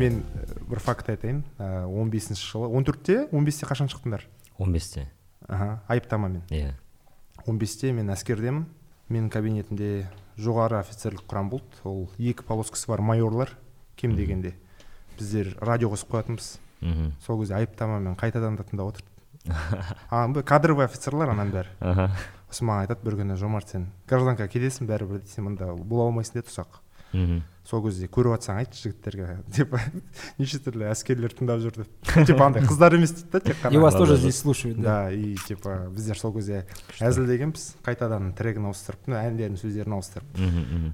мен бір факт айтайын. Он бесінші жылы он төртте он бесте қашан шықтыңдар? Он бесте. Аха айыптамамен. Иә. Он бесте мен әскердемін. Менің кабинетімде жоғары офицерлік құрам болды. Ол екі полоскасы бар майорлар. Кем дегенде? Біздер радио қосып қоятынбыз. Мхм сол кезде айыптамамен қайтадан да тыңдап отырды кадровый офицерлар ананың бәрі. Сосын маған айтады бір күні жомарт сен гражданка кетесің бәрібір сен мында бола алмайсың деді ұсақ мхм. Сол кезде көріп жатсаң айтшы жігіттерге. Типа неше түрлі әскерилер тыңдап жүр деп. Типа андай қыздар емес дейді да тек И қана вас да, тоже здесь слушают, да. да и типа біздер сол кезде әзілдегенбіз қайтадан трегін ауыстырып ну әндердің сөздерін ауыстырып.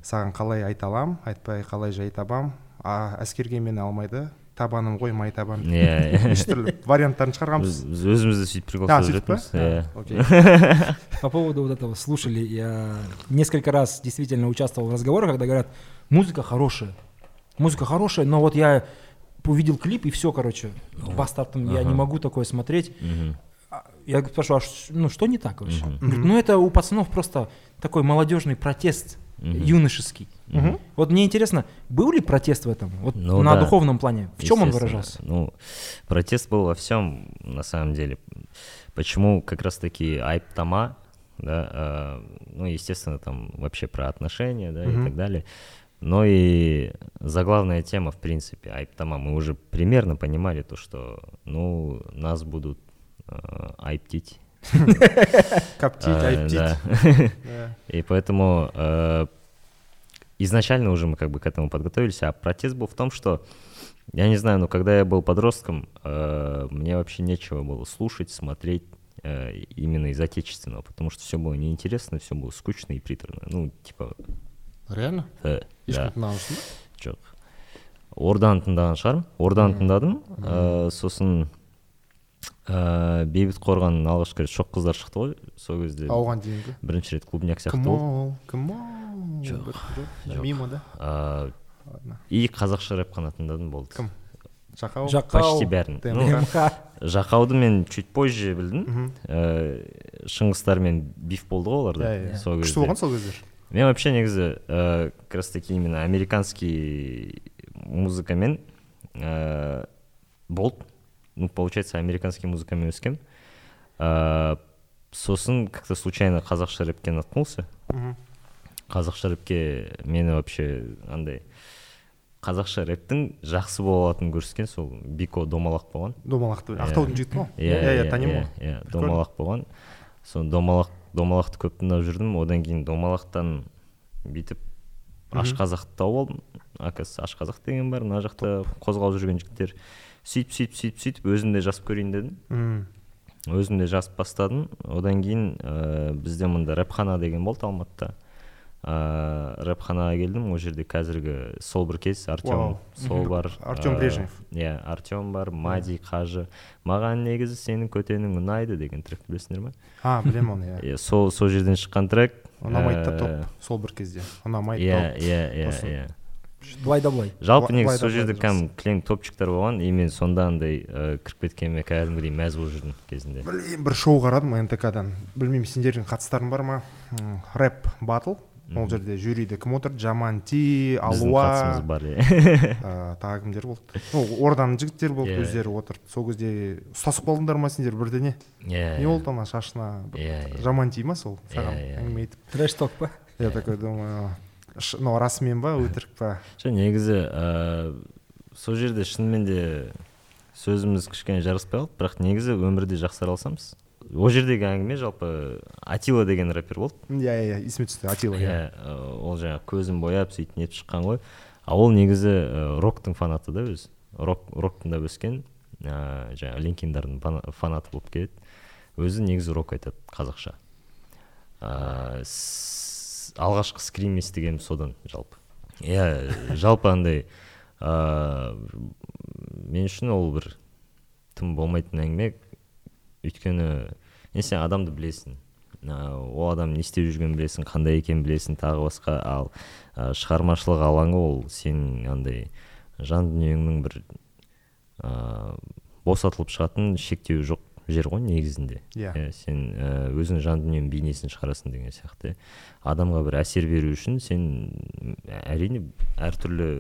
Саған қалай айта аламын айтпай қалай жай табам. А әскерге мені алмайды. Табаным ғой май табам. Иә иә. неше түрлі варианттарын шығарғанбыз біз біз өзімізді сөйтіп прикол па? жүретінбіз иә. По поводу вот этого слушали, я несколько раз действительно участвовал в разговорах, когда говорят, музыка хорошая, музыка хорошая, но вот я увидел клип и все, короче, бастартом, я не ага. могу такое смотреть. А Я спрашиваю, а ну что не так вообще? Он говорит, ну это у пацанов просто такой молодежный протест Мгм. юношеский. Мгм. Вот мне интересно, был ли протест в этом, вот Ну на да. духовном плане? В чем он выражался? Ну, протест был во всем, на самом деле. Почему как раз-таки айп тома, да, э, ну, естественно, там вообще про отношения, да, Мгм. и так далее. Но и заглавная тема, в принципе, айп тома, мы уже примерно понимали то, что, ну, нас будут э, айптить. коптить Э, айптить. И поэтому э, изначально уже мы как бы к этому подготовились, а протест был в том, что я не знаю, но когда я был подростком, э, мне вообще нечего было слушать, смотреть э, именно из отечественного, потому что все было неинтересно, все было скучно и приторно. Ну, типа, реально? Э, да, ешкім ба жоқ. орданы тыңдаған шығармын орданы тыңдадым. Э, сосын э, бейбіт қорғанның алғашқы рет шоқ қыздар шықты ғой сол кезде. Ауған дейінгі? Бірінші рет клубняк сияқты кім ол? Кім ол Жоқ, мимо да? Э, и қазақша рэп қана тыңдадым болды. Кім? жақау Жақау, почти бәрін. Жақауды мен чуть позже білдім. Э, шыңғыстармен биф болды ғой оларда. Иә иә. Сол күшті кезде. болған сол кездер? Мен вообще негізі э, как раз таки именно американский музыкамен э, болды ну получается американский музыкамен өскен Э, сосын как то случайно қазақша рэпке наткнулся. Қазақша рэпке мені вообще андай. Қазақша рэптің жақсы болатынын көрсеткен сол бико домалақ болған домалақты Иә. ақтаудың жігіті ғой иә иә иә танимын иә, ғой иә. Прикольно. домалақ болған. Сол домалақ домалақты көп тыңдап жүрдім. Одан кейін домалақтан бүйтіп аш қазақты тауып алдым. Оказывается аш қазақ деген бар. Мына жақта қозғалып жүрген жігіттер сөйтіп сөйтіп сөйтіп сөйтіп өзім де жазып көрейін дедім. Мм. өзім де жазып бастадым. Одан кейін ә, бізде мында рэпхана деген болды алматыда. Ә, рэпханаға келдім ол жерде қазіргі сол бір кез артем сол бар Артем ә, Брежнев. иә артем бар мади қажы. Маған негізі сенің көтенің ұнайды деген тректі білесіңдер ма а білемін оны иә. Иә сол сол жерден шыққан трек ұнамайды да ә, топ сол бір кезде. Ұнамайды иә топ. иә иә иә. Былай да былай. жалпы негізі сол жерде кәдімгі кілең топчиктар болған и мен сонда андай кіріп кеткеніме кәдімгідей мәз болып жүрдім кезінде. Білмеймін бір шоу қарадым нтк дан білмеймін сендердің қатыстарың бар ма? Рэп батл. Ол жерде жюриде кім отыр? Жаманти алуа. бар иә тағы кімдер болды? Ну орданың жігіттері болды өздері отырды сол кезде ұстасып қалдыңдар ма сендер бірдеңе? Иә не болды ана шашына? Иә, жаманти ма сол? Саған әңгіме айтып. Трэш-ток па? я такой думаю мынау расымен ба өтірік па? Жоқ негізі ә, сол жерде шынымен де сөзіміз кішкене жараспай қалды. Бірақ негізі өмірде жақсы араласамыз. Ол жердегі әңгіме жалпы атила деген рэпер болды. Иә иә иә есіме түсті атила иә иә. ә, ол жаңағы көзін бояп сөйтіп нетіп шыққан ғой. А ол негізі ә, роктың фанаты да өзі рок рок тыңдап өскен ә, жаңағы линкиндардың фана- фанаты болып келеді. Өзі негізі рок айтады қазақша. С- алғашқы скрим естігенім содан жалпы. Иә жалпы андай ә, мен үшін ол бір тым болмайтын әңгіме. Өйткені енді сен адамды білесің. Ә, ол адам не істеп жүргенін білесің қандай екенін білесің тағы басқа. Ал ә, шығармашылық алаңы ол сенің андай жан дүниеңнің бір ә, босатылып шығатын шектеуі жоқ жер ғой негізінде. Иә. Иә, сен ә, өзің жан дүниеңнің бейнесін шығарасың деген сияқты. Адамға бір әсер беру үшін сен әрине әртүрлі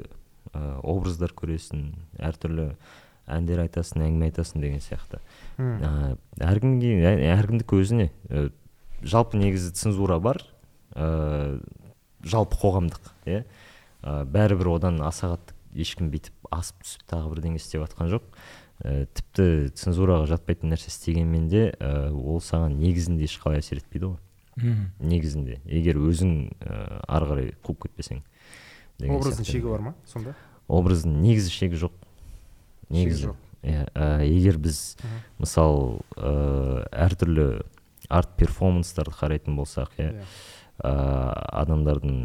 ә, образдар көресің әртүрлі әндер айтасың әңгіме айтасың деген сияқты. Ә, әркімге ә- әркімдікі өзіне Ә, жалпы негізі цензура бар ә, жалпы қоғамдық иә. Ә, бәрібір одан аса қатты ешкім бүйтіп асып түсіп тағы бірдеңе істеп жатқан жоқ. Ә, тіпті цензураға жатпайтын нәрсе істегенмен де ә, ол саған негізінде ешқалай әсер етпейді ғой. Негізінде. Егер өзің ә, ары қарай қуып кетпесең образдың шегі бар ма сонда? Образдың негізі шегі жоқ. Негізі. Иә егер біз мысалы ә, әртүрлі арт перформанстарды қарайтын болсақ иә Иә. адамдардың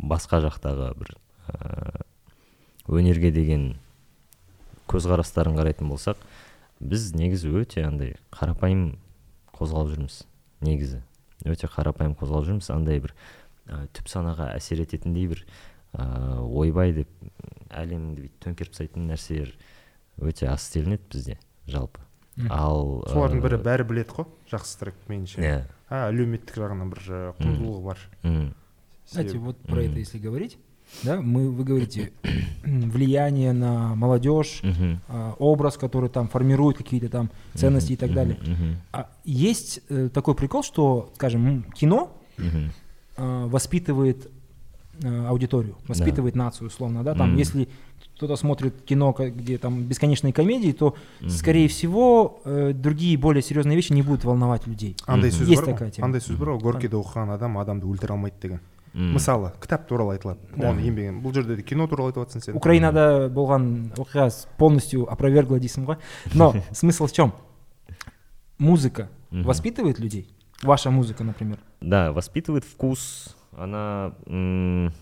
басқа жақтағы бір ә, өнерге деген көзқарастарын қарайтын болсақ біз негізі өте андай қарапайым қозғалып жүрміз негізі. Өте қарапайым қозғалып жүрміз андай бір ә, түп санаға әсер ететіндей бір ә, ойбай деп әлемді бүйтіп төңкеріп тастайтын нәрселер өте аз істелінеді бізде жалпы Мгм. ал солардың бірі ә, бәрі біледі ғой жақсы трек меніңше иә а әлеуметтік жағынан бір ә, құндылығы бар мм, Кстати, Себебі- вот про это Мгм. если говорить, да, мы, вы говорите, влияние на молодежь, мгм, а, образ, который там формирует какие-то там ценности и так мгм, далее. мгм, А есть э, такой прикол, что, скажем, м, кино мгм, э, воспитывает э, аудиторию, воспитывает нацию, условно, да, там, Мгм. если кто-то смотрит кино, ка- где там бесконечные комедии, то, мгм. скорее всего, э, другие более серьезные вещи не будут волновать людей. андай Мгм. сөз Есть бар такая ғой тема. андай сөз бар ғой горкийде оқыған адам адамды өлтіре алмайды деген Мм. мысалы кітап туралы айтылады Да. оны еңбеген бұл жерде де кино туралы айтып жатрсың сен Украинада болған оқиға с- полностью опровергла дейсің ғой но смысл в чем музыка Мгм. воспитывает людей ваша музыка например Да, воспитывает вкус, она м,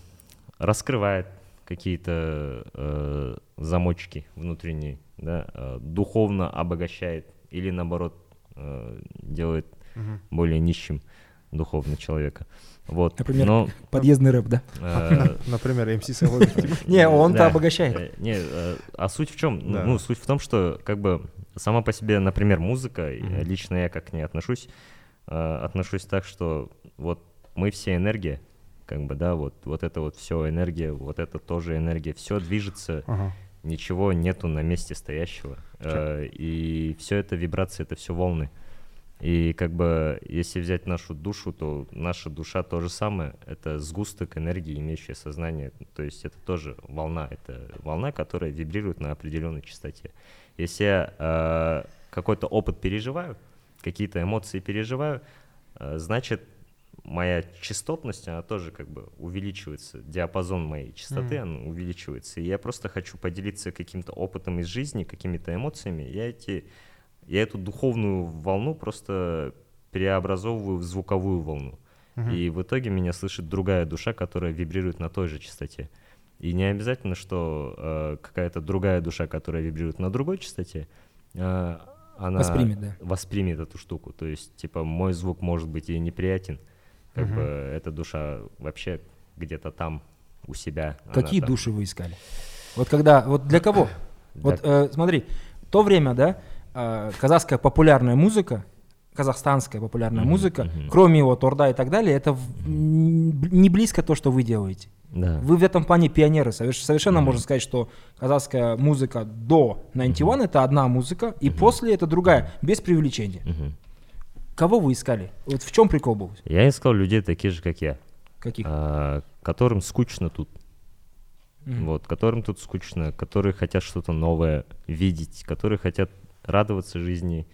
раскрывает какие-то э, замочки внутренние, да, э, духовно обогащает или наоборот э, делает Мгм. более нищим духовно человека. Вот. Например, Но подъездный рэп да э, например МС не он-то обогащает Э, Не, э, а суть в чем? Ну, суть в том, что как бы сама по себе, например, музыка, лично я как к ней отношусь, э, отношусь так, что вот мы все энергия, как бы, да, вот, вот это вот все энергия, вот это тоже энергия, все движется, Ага. ничего нету на месте стоящего. Э, и все это вибрации, это все волны. И как бы, если взять нашу душу, то наша душа то же самое. Это сгусток энергии, имеющая сознание. То есть это тоже волна. Это волна, которая вибрирует на определенной частоте. Если я э, какой-то опыт переживаю, какие-то эмоции переживаю, э, значит, моя частотность, она тоже как бы увеличивается, диапазон моей частоты, Мгм. он увеличивается. И я просто хочу поделиться каким-то опытом из жизни, какими-то эмоциями. Я эти, я эту духовную волну просто преобразовываю в звуковую волну. Мгм. И в итоге меня слышит другая душа, которая вибрирует на той же частоте. И не обязательно, что э, какая-то другая душа, которая вибрирует на другой частоте, э, она Воспримет, да. воспримет эту штуку. То есть, типа, мой звук может быть и неприятен, как Мгм. бы эта душа вообще где-то там у себя. какие там. души вы искали вот когда вот для кого вот э, смотри то время да э, казахская популярная музыка казахстанская популярная Мгм, музыка мгм. кроме вот Орда и так далее это м, не близко то что вы делаете Да. Вы в этом плане пионеры. Соверш- Совершенно Мгм. можно сказать, что казахская музыка до 91 это одна музыка, и Мгм. после это другая, без преувеличения. Мгм. Кого вы искали? Вот в чем прикол был? Я искал людей таких же, как я, Каких? а, которым скучно тут. Мгм. Вот, которым тут скучно, которые хотят что-то новое видеть, которые хотят радоваться жизни,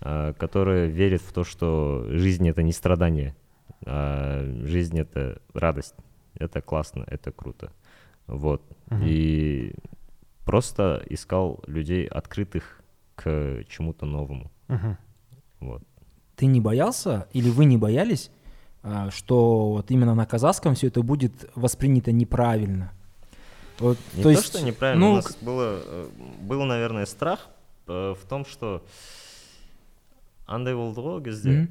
а, которые верят в то, что жизнь это не страдание, а жизнь это радость. Это классно, это круто. Вот. Мгм. И просто искал людей, открытых к чему-то новому. Мгм. Вот. Ты не боялся или вы не боялись, а, что вот именно на казахском все это будет воспринято неправильно? Вот, Не то то, есть, что неправильно, ну, у нас было, э, был, наверное, страх э, в том, что андай болды ғой ол кезде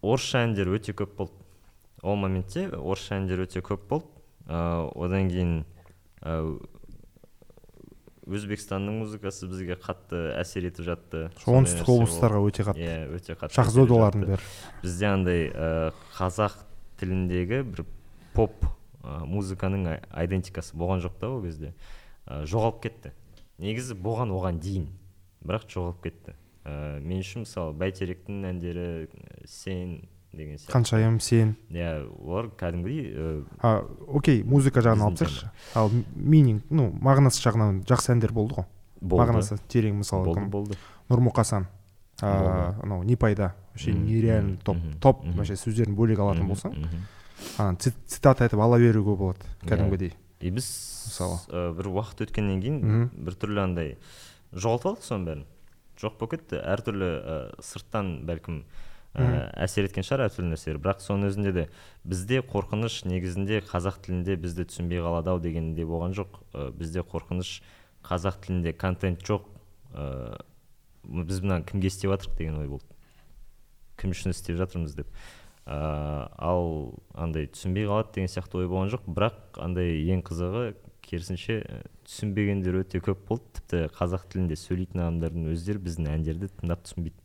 орысша әндер өте көп болды ол моментте орысша әндер өте көп болды одан кейін ә, өзбекстанның музыкасы бізге қатты әсер етіп жатты. Оңтүстік облыстарға өте қатты иә өте қатты шахзодалардың бәрі бізде андай ә, қазақ тіліндегі бір поп ә, музыканың ай- айдентикасы болған жоқ та ол кезде. Ә, жоғалып кетті. Негізі болған оған дейін. Бірақ жоғалып кетті. Ә, мен үшін мысалы бәйтеректің әндері сен деген сияқты. Ханшайым сен? Иә олар кәдімгідей а, окей музыка жағынан алып тастайықшы. Ал мининг ну мағынасы жағынан жақсы әндер болды ғой. Болды. Мағынасы терең мысалы болды болды. Нұрмұқасан анау не пайда? Вообще нереально топ топ вообще сөздерін бөлек алатын болсаң ана цит- цитата айтып ала беруге болады Иә. кәдімгідей. И біз Мысалы. бір уақыт өткеннен кейін біртүрлі андай жоғалтып алдық соның бәрін. Жоқ болып кетті. Әртүрлі сырттан бәлкім ә, әсер еткен шығар әртүрлі нәрселер. Бірақ соның өзінде де бізде қорқыныш негізінде қазақ тілінде бізді түсінбей қалады ау дегенде болған жоқ. Ә, бізде қорқыныш қазақ тілінде контент жоқ. Ә, біз мына кімге істеп жатырмық деген ой болды. Кім үшін істеп жатырмыз деп. Ә, ал андай түсінбей қалады деген сияқты ой болған жоқ. Бірақ андай ең қызығы керісінше түсінбегендер өте көп болды. Тіпті қазақ тілінде сөйлейтін адамдардың өздері біздің әндерді тыңдап түсінбейді.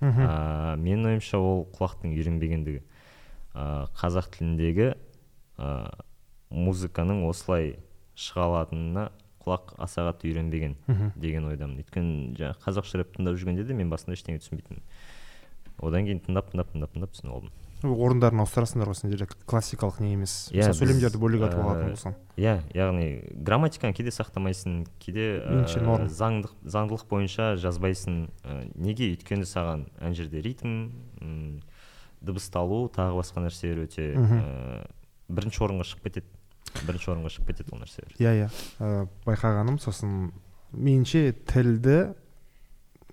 Мхм. Ә, менің ойымша ол құлақтың үйренбегендігі. Ә, қазақ тіліндегі ә, музыканың осылай шыға алатынына құлақ аса қатты үйренбеген деген ойдамын. Өйткені жаңағы қазақша рэп тыңдап жүргенде де мен басында ештеңе түсінбейтінмін. Одан кейін тыңдап тыңдап тыңдап тыңдап түсініп алдым. Орындарын ауыстырасыңдар ғой сендер классикалық не емес. Иә, біз, сөйлемдерді бөлек айтып ә, алатын болсаң. иә яғни грамматиканы кейде сақтамайсың кейде ә, Меніңше норм. заңдық заңдылық бойынша жазбайсың. Ә, неге өйткені саған ана жерде ритм дыбысталу тағы басқа нәрселер өте ә, бірінші орынға шығып кетеді. Бірінші орынға шығып кетеді ол нәрселер. Иә иә. Ә, байқағаным сосын меніңше тілді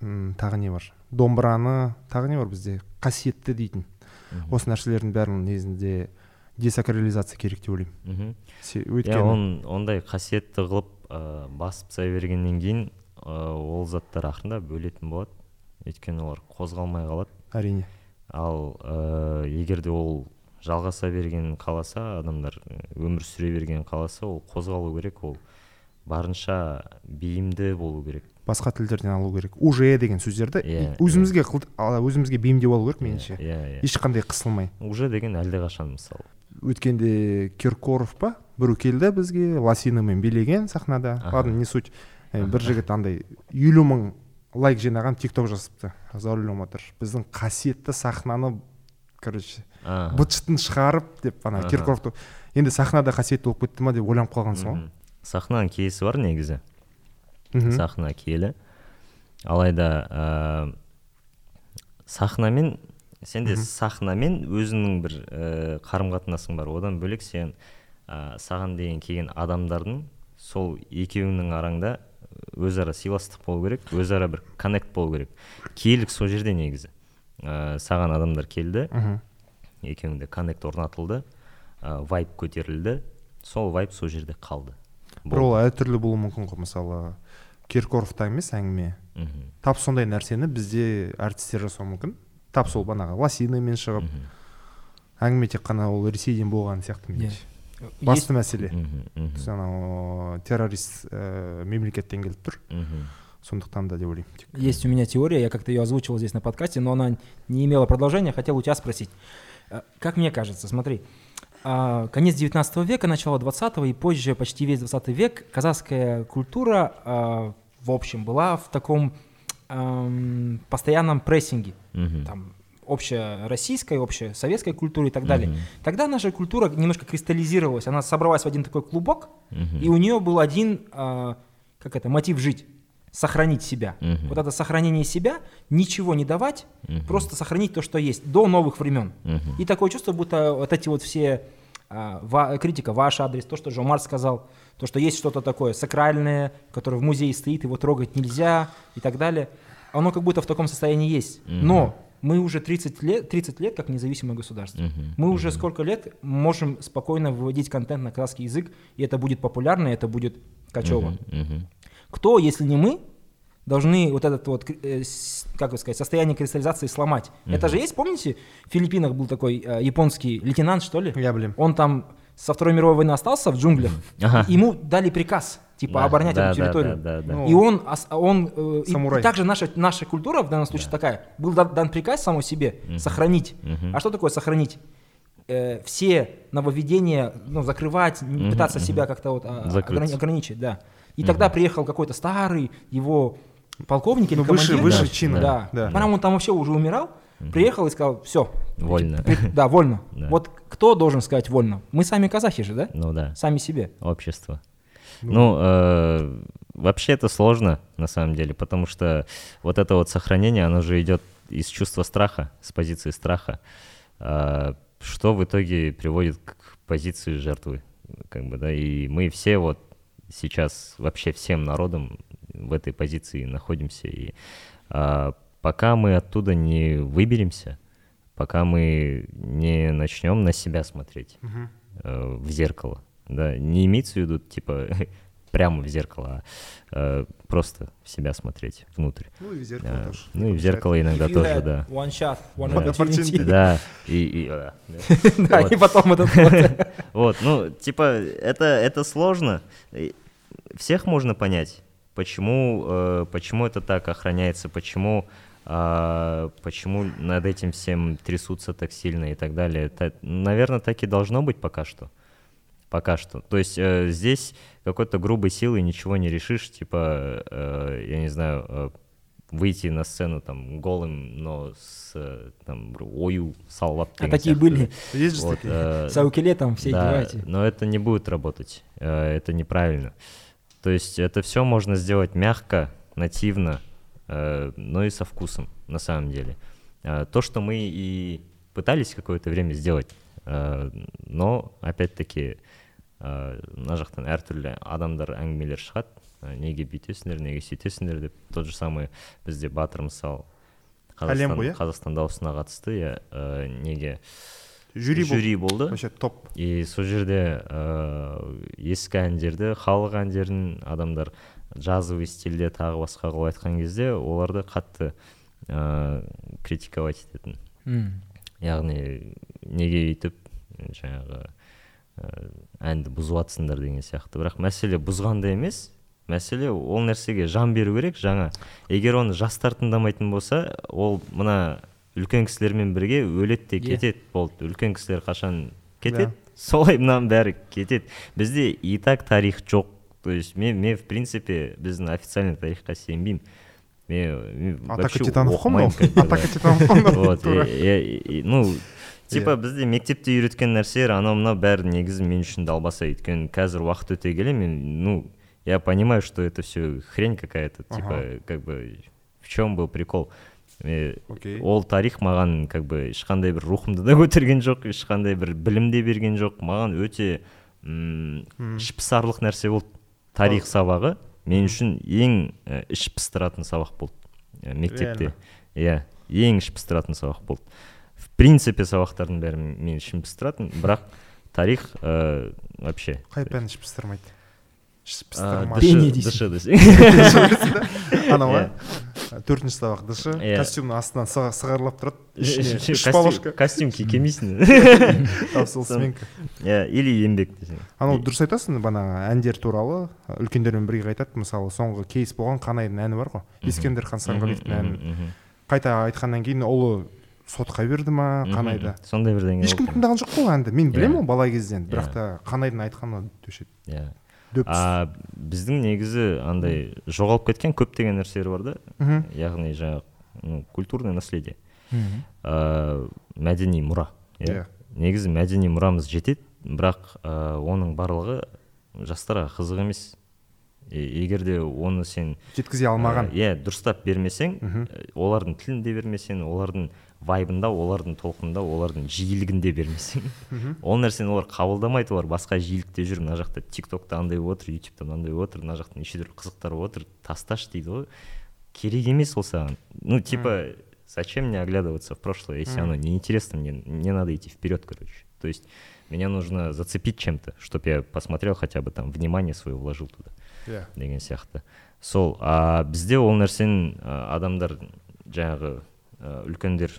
тағы не бар? домбыраны тағы не бар бізде? қасиетті дейтін. Осы нәрселердің бәрін негізінде десакрализация керек деп ойлаймын. Мхм иә өйткені он ондай қасиетті қылып ә, басып тастай бергеннен кейін ә, ол заттар ақырындап өлетін болады. Өйткені олар қозғалмай қалады. Әрине. Ал ә, егер де ол жалғаса берген қаласа адамдар өмір сүре берген қаласа ол қозғалу керек ол барынша бейімді болу керек. Басқа тілдерден алу керек. Уже деген сөздерді Иә, өзімізге қылд- а, өзімізге бейімдеп алу керек меніңше. Иә иә ешқандай қысылмай. Уже деген әлдеқашан мысалы өткенде киркоров па? Біреу келді бізге лосинамен билеген сахнада. Ладно не суть. Ә, бір жігіт андай елу мың лайк жинаған тик ток жазыпты зәулім отыр біздің қасиетті сахнаны короче А, быт шытын шығарып деп ана киркоровты. Енді сахнада қасиетті болып кетті ма деп ойланып қалғансың ғой. Сахнаның киесі бар негізі. Сахна киелі алайда ә, сахнамен сенде сахнамен өзіңнің бір ә, қарым қатынасың бар. Одан бөлек сен ә, саған деген келген адамдардың сол екеуіңнің араңда өзара сыйластық болу керек өзара бір коннект болу керек. Киелік сол жерде негізі. Ә, саған адамдар келді екеуіңде коннект орнатылды ә, вайб көтерілді. Сол вайб сол жерде қалды. Бір ол әртүрлі болуы мүмкін ғой. Мысалы киркоровта емес әңгіме Мгм. тап сондай нәрсені бізде әртістер жасауы мүмкін тап сол банағы лосинамен шығып әңгіме тек қана ол ресейден болған сияқты Иә. меніңше басты мәселе анау террорист ә, мемлекеттен келіп тұр сондықтан да деп ойлаймын. Есть у меня теория, я как-то ее озвучивал здесь на подкасте, но она не имела продолжения. Хотел у тебя спросить. Э, Как мне кажется, смотри, конец 19 века, начало 20 и позже почти весь 20 век казахская культура, а, в общем, была в таком постоянном прессинге. Мгм. Там общая российская, общая советская культура и так далее. Мгм. Тогда наша культура немножко кристаллизировалась, она собралась в один такой клубок, Мгм. и у нее был один, а, как это, мотив жить, сохранить себя. Мгм. Вот это сохранение себя, ничего не давать, Мгм. просто сохранить то, что есть, до новых времен. Мгм. И такое чувство, будто вот эти вот все а, ва- критика ваш адрес, то, что Жомар сказал, то, что есть что-то такое сакральное, которое в музее стоит, его трогать нельзя и так далее, оно как будто в таком состоянии есть. Мгм. Но мы уже 30 лет, 30 лет как независимое государство. Мгм. Мы уже сколько лет можем спокойно выводить контент на казахский язык, и это будет популярно, и это будет качево. Мгм. Мгм. Кто, если не мы, должны вот этот вот, э, как бы сказать, состояние кристаллизации сломать? Это же есть, помните, в Филиппинах был такой э, японский лейтенант, что ли? я білемін Он там со Второй мировой войны остался в джунглях, Ага. и ему дали приказ, типа, Да, оборонять да, эту да, территорию. да, да, да. Ну, И он, он э, и- Самурай. и также наша, наша культура в данном случае такая. Был дан, дан приказ самому себе сохранить. Мгм. А что такое сохранить? э, все нововведения ну, закрывать, Мгм, пытаться мгм. себя как-то вот а, ограни- ограничить, да. И тогда приехал какой-то старый его полковник или Ну, выше, командир. выше да. чина. Да. да. По-моему, он там вообще уже умирал. Приехал и сказал, все, Вольно. да, вольно. Да. Вот кто должен сказать вольно? Мы сами казахи же, да? Ну да, Сами себе. общество. Ну. Ну, э, вообще это сложно, на самом деле, потому что вот это вот сохранение, оно же идет из чувства страха, с позиции страха, А, что в итоге приводит к позиции жертвы, как бы, да, и мы все вот сейчас вообще всем народом в этой позиции находимся, и а, пока мы оттуда не выберемся, пока мы не начнем на себя смотреть, Мгм. э, в зеркало. Да, не имеется в виду, типа, прямо в зеркало, а э, просто в себя смотреть внутрь. Ну и в зеркало Да. тоже. Ну и в зеркало иногда тоже, да. One shot, one Да. opportunity. Да, и, и, а, да. Да, Вот. и потом этот вот. Вот, ну, типа, это, это сложно. Всех можно понять, почему, э, почему это так охраняется, почему, а, почему над этим всем трясутся так сильно и так далее. Это, наверное, так и должно быть пока что. Пока что. То есть э, здесь какой-то грубой силой ничего не решишь, типа, э, я не знаю, э, выйти на сцену там голым, но с э, там ою салвап. А такие были. Есть же Вот, такие. э, Саукеле там все да, одеваете. но это не будет работать. э, Это неправильно. То есть это все можно сделать мягко, нативно, э, но и со вкусом, на самом деле. Э, То, что мы и пытались какое-то время сделать, э, но опять-таки э, мына жақтан әртүрлі адамдар әңгімелер шығады э, неге бүйтесіңдер неге сөйтесіңдер деп тот же самый бізде батыр мысал Әлем қазақстан, ғой, иә? қазақстан дауысына қатысты иә э, неге жюри болды. Жюри болды. Вообще топ. И сол жерде ыыы ескі әндерді халық әндерін адамдар джазовый стильде тағы басқа қылып айтқан кезде оларды қатты ыыы критиковать ететін. Яғни неге өйтіп жаңағы ыыы әнді бұзып жатсыңдар деген сияқты. Бірақ мәселе бұзғанда емес мәселе ол нәрсеге жан беру керек жаңа. Егер оны жастар тыңдамайтын болса ол мына үлкен кісілермен бірге өледі де Иә. кетеді болды. Үлкен кісілер қашан кетеді? Солай мынаның бәрі кетеді. Бізде и так тарих жоқ. То есть мен мен в принципе біздің официальный тарихқа сенбеймін. Мен атака титанов қой атака титанов вот ну типа бізде мектепте үйреткен нәрселер анау мынау бәрі негізі мен үшін далбаса өйткені қазір уақыт өте келе мен ну я понимаю что это все хрень какая-то типа Ага. как бы в чем был прикол. Э, окей. ол тарих маған как бы ешқандай бір рухымды да көтерген жоқ ешқандай бір білім де берген жоқ. Маған өте м Мгм. ішпысарлық нәрсе болды. Тарих сабағы мен үшін ең і, іш пыстыратын сабақ болды. І, мектепте. Иә ең іш пыстыратын сабақ болды. В принципе сабақтардың бәрі мен ішім пыстыратын бірақ тарих ә, вообще. Қай пән ішіп пыстырмайды дыши анау Иә. ма төртінші сабақ дышы Иә. костюмнің астынан сыға- сығарлап тұрады. Үш Костюм- полошка. костюм ки- кимейсің ал сол сменка. Иә или еңбек десең. Анау дұрыс айтасың бағанағы әндер туралы. Үлкендермен бірге айтады мысалы соңғы кейс болған қанайдың әні бар ғой. Ескендір хансанғалиевтің әні. мхм, қайта айтқаннан кейін ұлы сотқа берді ма қанайды сондай бірдеңе ешкім тыңдаған жоқ қой ол әнді. Мен білемін Иә. ол бала кезден. Бірақ Иә. та қанайдың айтқаны дөшеді иә. А біздің негізі андай жоғалып кеткен көптеген нәрселер бар да. Яғни жаңағы ну, культурное наследие. Ә, мәдени мұра. Иә. Иә. негізі мәдени мұрамыз жетеді бірақ ә, оның барлығы жастарға қызық емес. Е- егер де оны сен жеткізе алмаған. ә, иә дұрыстап бермесең ә, олардың тілінде бермесең олардың вайбында олардың толқынында олардың жиілігінде бермесең ол нәрсені олар қабылдамайды олар басқа жиілікте жүр мына жақта тик токта андай болып отыр ютубта мынандай болып отыр мына жақта неше түрлі қызықтар болып отыр тасташы дейді ғой. Керек емес ол саған. Ну типа зачем мне оглядываться в прошлое если оно неинтересно мне мне надо идти вперед короче. То есть меня нужно зацепить чем-то чтобы я посмотрел хотя бы там внимание свое вложил туда. Иә деген сияқты. Сол а бізде ол нәрсені адамдар жаңағы үлкендер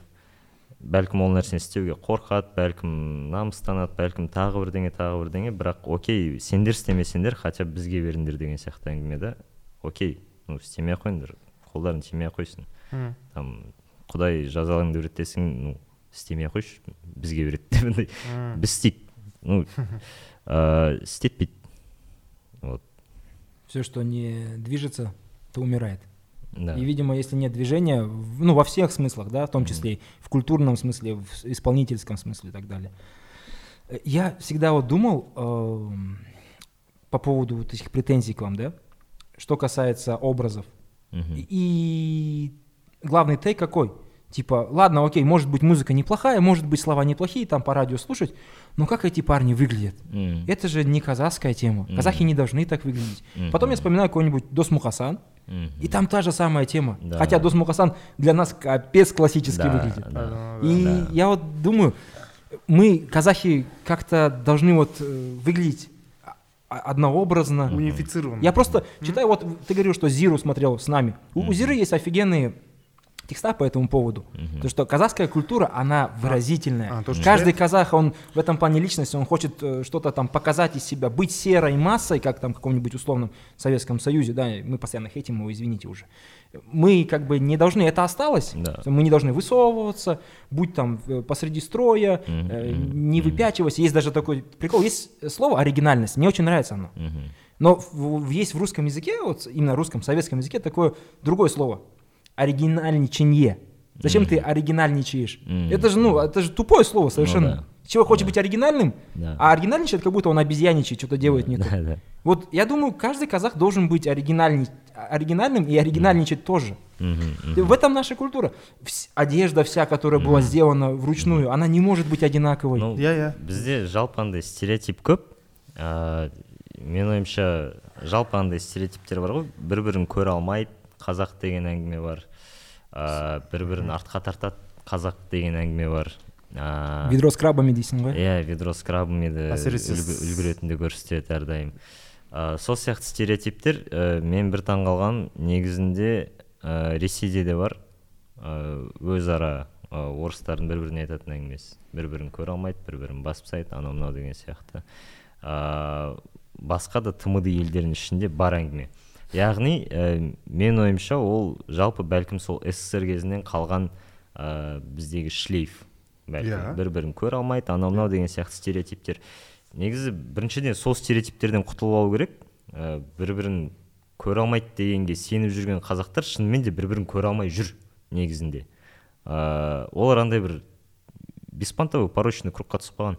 бәлкім ол нәрсені істеуге қорқады бәлкім намыстанады бәлкім тағы бірдеңе тағы бірдеңе. Бірақ окей сендер істемесеңдер хотя бы бізге беріңдер деген сияқты әңгіме да окей ну істемей ақ қойыңдар қолдарың тимей ақ қойсын там құдай жазалаңды береді десең ну істемей ақ қойшы бізге береді деп андай. М. біз істейік. Ну ыыы істетпейді. Вот. Все, что не движется, то умирает. Да И, видимо, если нет движения, ну, во всех смыслах, да, в том числе и в культурном смысле, в исполнительском смысле и так далее. Э, Я всегда вот думал эм, по поводу вот этих претензий к вам, да, что касается образов. Мгм. И- И главный тейк какой? Типа, ладно, окей, может быть музыка неплохая, может быть слова неплохие, там по радио слушать, но как эти парни выглядят? М. Это же не казахская тема. Мгм. Казахи не должны так выглядеть. Потом я вспоминаю какой-нибудь Дос Мухасан, И там та же самая тема. Да. Хотя Дос Мухасан для нас капец классически Да, выглядит. да. И да. я вот думаю, мы, казахи, как-то должны вот э, выглядеть однообразно. унифицирован Я просто читаю, вот ты говорил, что Зиру смотрел с нами. У, у. Зиры есть офигенные текста по этому поводу. Мгм. То, что казахская культура, она выразительная. а, что Каждый читает? казах, он в этом плане личности, он хочет э, что-то там показать из себя, быть серой массой, как там в каком-нибудь условном Советском Союзе, да, мы постоянно хейтим его, извините уже. Мы как бы не должны, это осталось, Да. мы не должны высовываться, будь там э, посреди строя, Мгм, э, не мгм. выпячивайся. Есть даже такой прикол, есть слово оригинальность, мне очень нравится оно. Мгм. Но в- в- есть в русском языке, вот именно русском, советском языке такое другое слово Оригинальничанье. Зачем Мгм. ты оригинальничаешь? Мгм. Это же, ну, это же тупое слово совершенно. да. Человек хочет Да. быть оригинальным, Да. а оригинальничает, как будто он обезьяничает, что-то делает не то. Да, да. Вот я думаю, каждый казах должен быть оригинальни- оригинальным и оригинальничать тоже. Мгм, И мгм. В этом наша культура. Вс- одежда вся, которая была Мгм. сделана вручную, она не может быть одинаковой. Ну, иә иә бізде жалпы андай стереотип көп ыыы менің ойымша жалпы андай стереотиптер бар ғой бір бірін көре алмайды қазақ деген әңгіме бар. Ыыы бір бірін артқа тартады қазақ деген әңгіме бар. Ыыы Ведро с крабами дейсің ғой. иә ведро с крабами Әсіресе үлгі, ретінде көрсетеді әрдайым. Ә, сол сияқты стереотиптер ә, мен бір таңғалғаным негізінде ә, ресейде де бар. Ә, өзара ә, орыстардың бір біріне айтатын әңгімесі. Бір бірін көре алмайды бір бірін басып тастайды анау мынау деген сияқты. Ә, басқа да тмд елдерінің ішінде бар әңгіме. Яғни ә, менің ойымша ол жалпы бәлкім сол ссср кезінен қалған ә, біздегі шлейф бәлкім. Иә. бір бірін көре алмайды анау мынау деген сияқты стереотиптер. Негізі біріншіден сол стереотиптерден құтылып алу керек. Ә, бір бірін көре алмайды дегенге сеніп жүрген қазақтар шынымен де бір бірін көре алмай жүр негізінде. Ә, олар андай бір беспонтовый порочный кругқа түсіп қалған.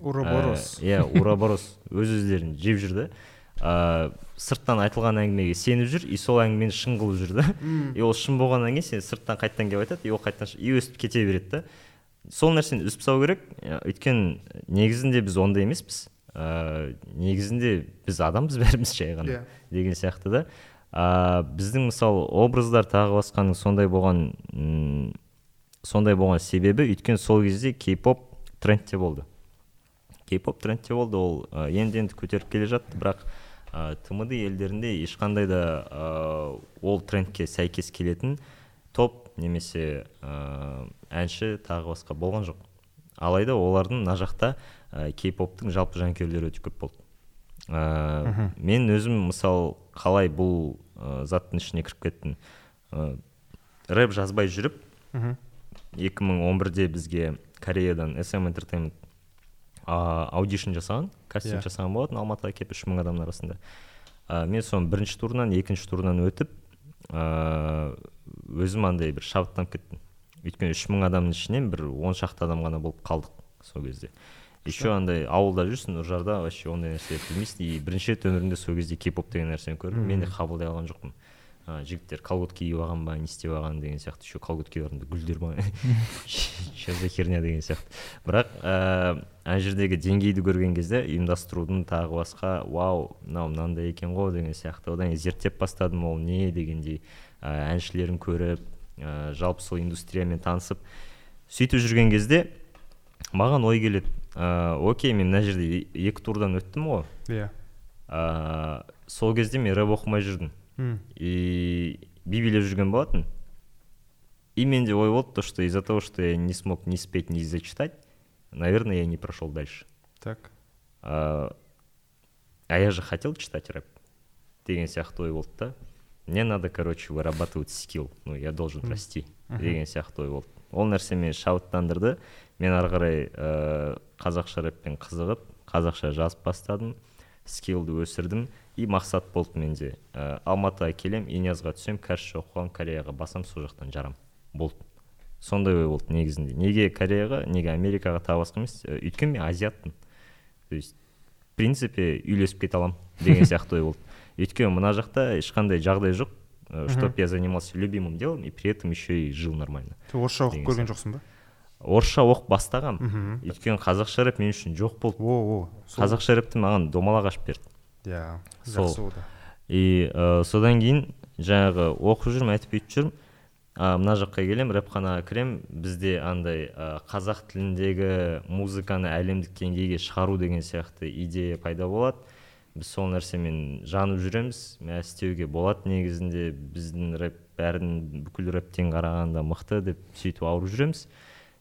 Уроборос иә уроборос өз өздерін жеп жүр да ә, сырттан айтылған әңгімеге сеніп жүр и сол әңгімені шын қылып жүр да. И ол шын болғаннан кейін сен сырттан қайтадан келіп айтады и ол қайтадан и өстіп кете береді да. Сол нәрсені үзіп тастау керек. Өйткені негізінде біз ондай емеспіз. Ә, негізінде біз адамбыз бәріміз жай ғана Иә. деген сияқты да. Ә, біздің мысалы образдар тағы басқаның сондай болған м, сондай болған себебі өйткені сол кезде кей поп трендте болды. Кей поп трендте болды ол енді енді көтеріп келе жатты бірақ ә, тмд елдерінде ешқандай да ә, ол трендке сәйкес келетін топ немесе ә, әнші тағы басқа болған жоқ. Алайда олардың мына жақта ә, кей поптың жалпы жанкүйерлері өте көп болды. Ә, мен өзім мысалы қалай бұл ә, заттың ішіне кіріп кеттім. Ә, рэп жазбай жүріп мхм. 2011-де бізге кореядан SM Entertainment а, аудишн жасаған кастинг Иә. жасаған болатын алматыға келіп үш мың адамның арасында. А, мен соның бірінші турынан екінші турынан өтіп а, өзім андай бір шабыттанып кеттім. Өйткені үш мың адамның ішінен бір он шақты адам ғана болып қалдық сол кезде. Еще андай ауылда жүрсің үржарда вообще ондай нәрсе білмейсің. И бірінші рет өмірімде сол кезде кей поп деген нәрсені көрдім. Мен де қабылдай алған жоқпын. Жігіттер колготки киіп алған ба не істеп алған деген сияқты. Еще колготки барымда гүлдер ма че за херня деген сияқты. Бірақ ә, ана жердегі деңгейді көрген кезде ұйымдастырудың тағы басқа вау мынау мынандай екен ғой деген сияқты. Одан кейін зерттеп бастадым ол не дегендей ә, әншілерін көріп ә, жалпы сол индустриямен танысып. Сөйтіп жүрген кезде маған ой келеді ә, окей мен мына жерде екі турдан өттім ғой иә. Ә, сол кезде мен рэп оқымай жүрдім. И би билеп жүрген болатын и менде ой болды то что из-за того что я не смог ни спеть ни зачитать наверное я не прошел дальше. Так. А, а я же хотел читать рэп. Деген сияқты ой болды да? Мне надо короче вырабатывать скилл. Ну я должен расти. Деген сияқты ой болды ол нәрсе мені шабыттандырды мен ары қарай ә, қазақша рэппен қызығып қазақша жазып бастадым. Скиллді өсірдім. И мақсат болды менде. Ә, алматыға келем инязға түсем кәрісші оқығам кореяға басам сол жақтан жарам. Болды. Сондай ой болды негізінде. Неге кореяға неге америкаға тағы басқа емес Ә, өйткені мен азиатпын то есть в принципе үйлесіп кете аламын деген сияқты ой болды. Өйткені мына жақта ешқандай жағдай жоқ ә, чтоб я занимался любимым делом и при этом еще и жил нормально. Орысша оқып көрген жоқсың ба орысша оқып бастағам өйткені қазақша рэп мен үшін жоқ болды. О қазақша рэпті маған домалақ ашып берді. Иә сол. и ә, содан кейін жаңағы оқып жүрмін айтып бүйтіп жүрмін. А, мына жаққа келем рэпханаға кірем. Бізде андай ә, қазақ тіліндегі музыканы әлемдік деңгейге шығару деген сияқты идея пайда болады. Біз сол нәрсемен жанып жүреміз мә істеуге болады негізінде. Біздің рэп бәрін бүкіл рэптен қарағанда мықты деп сөйтіп ауырып жүреміз.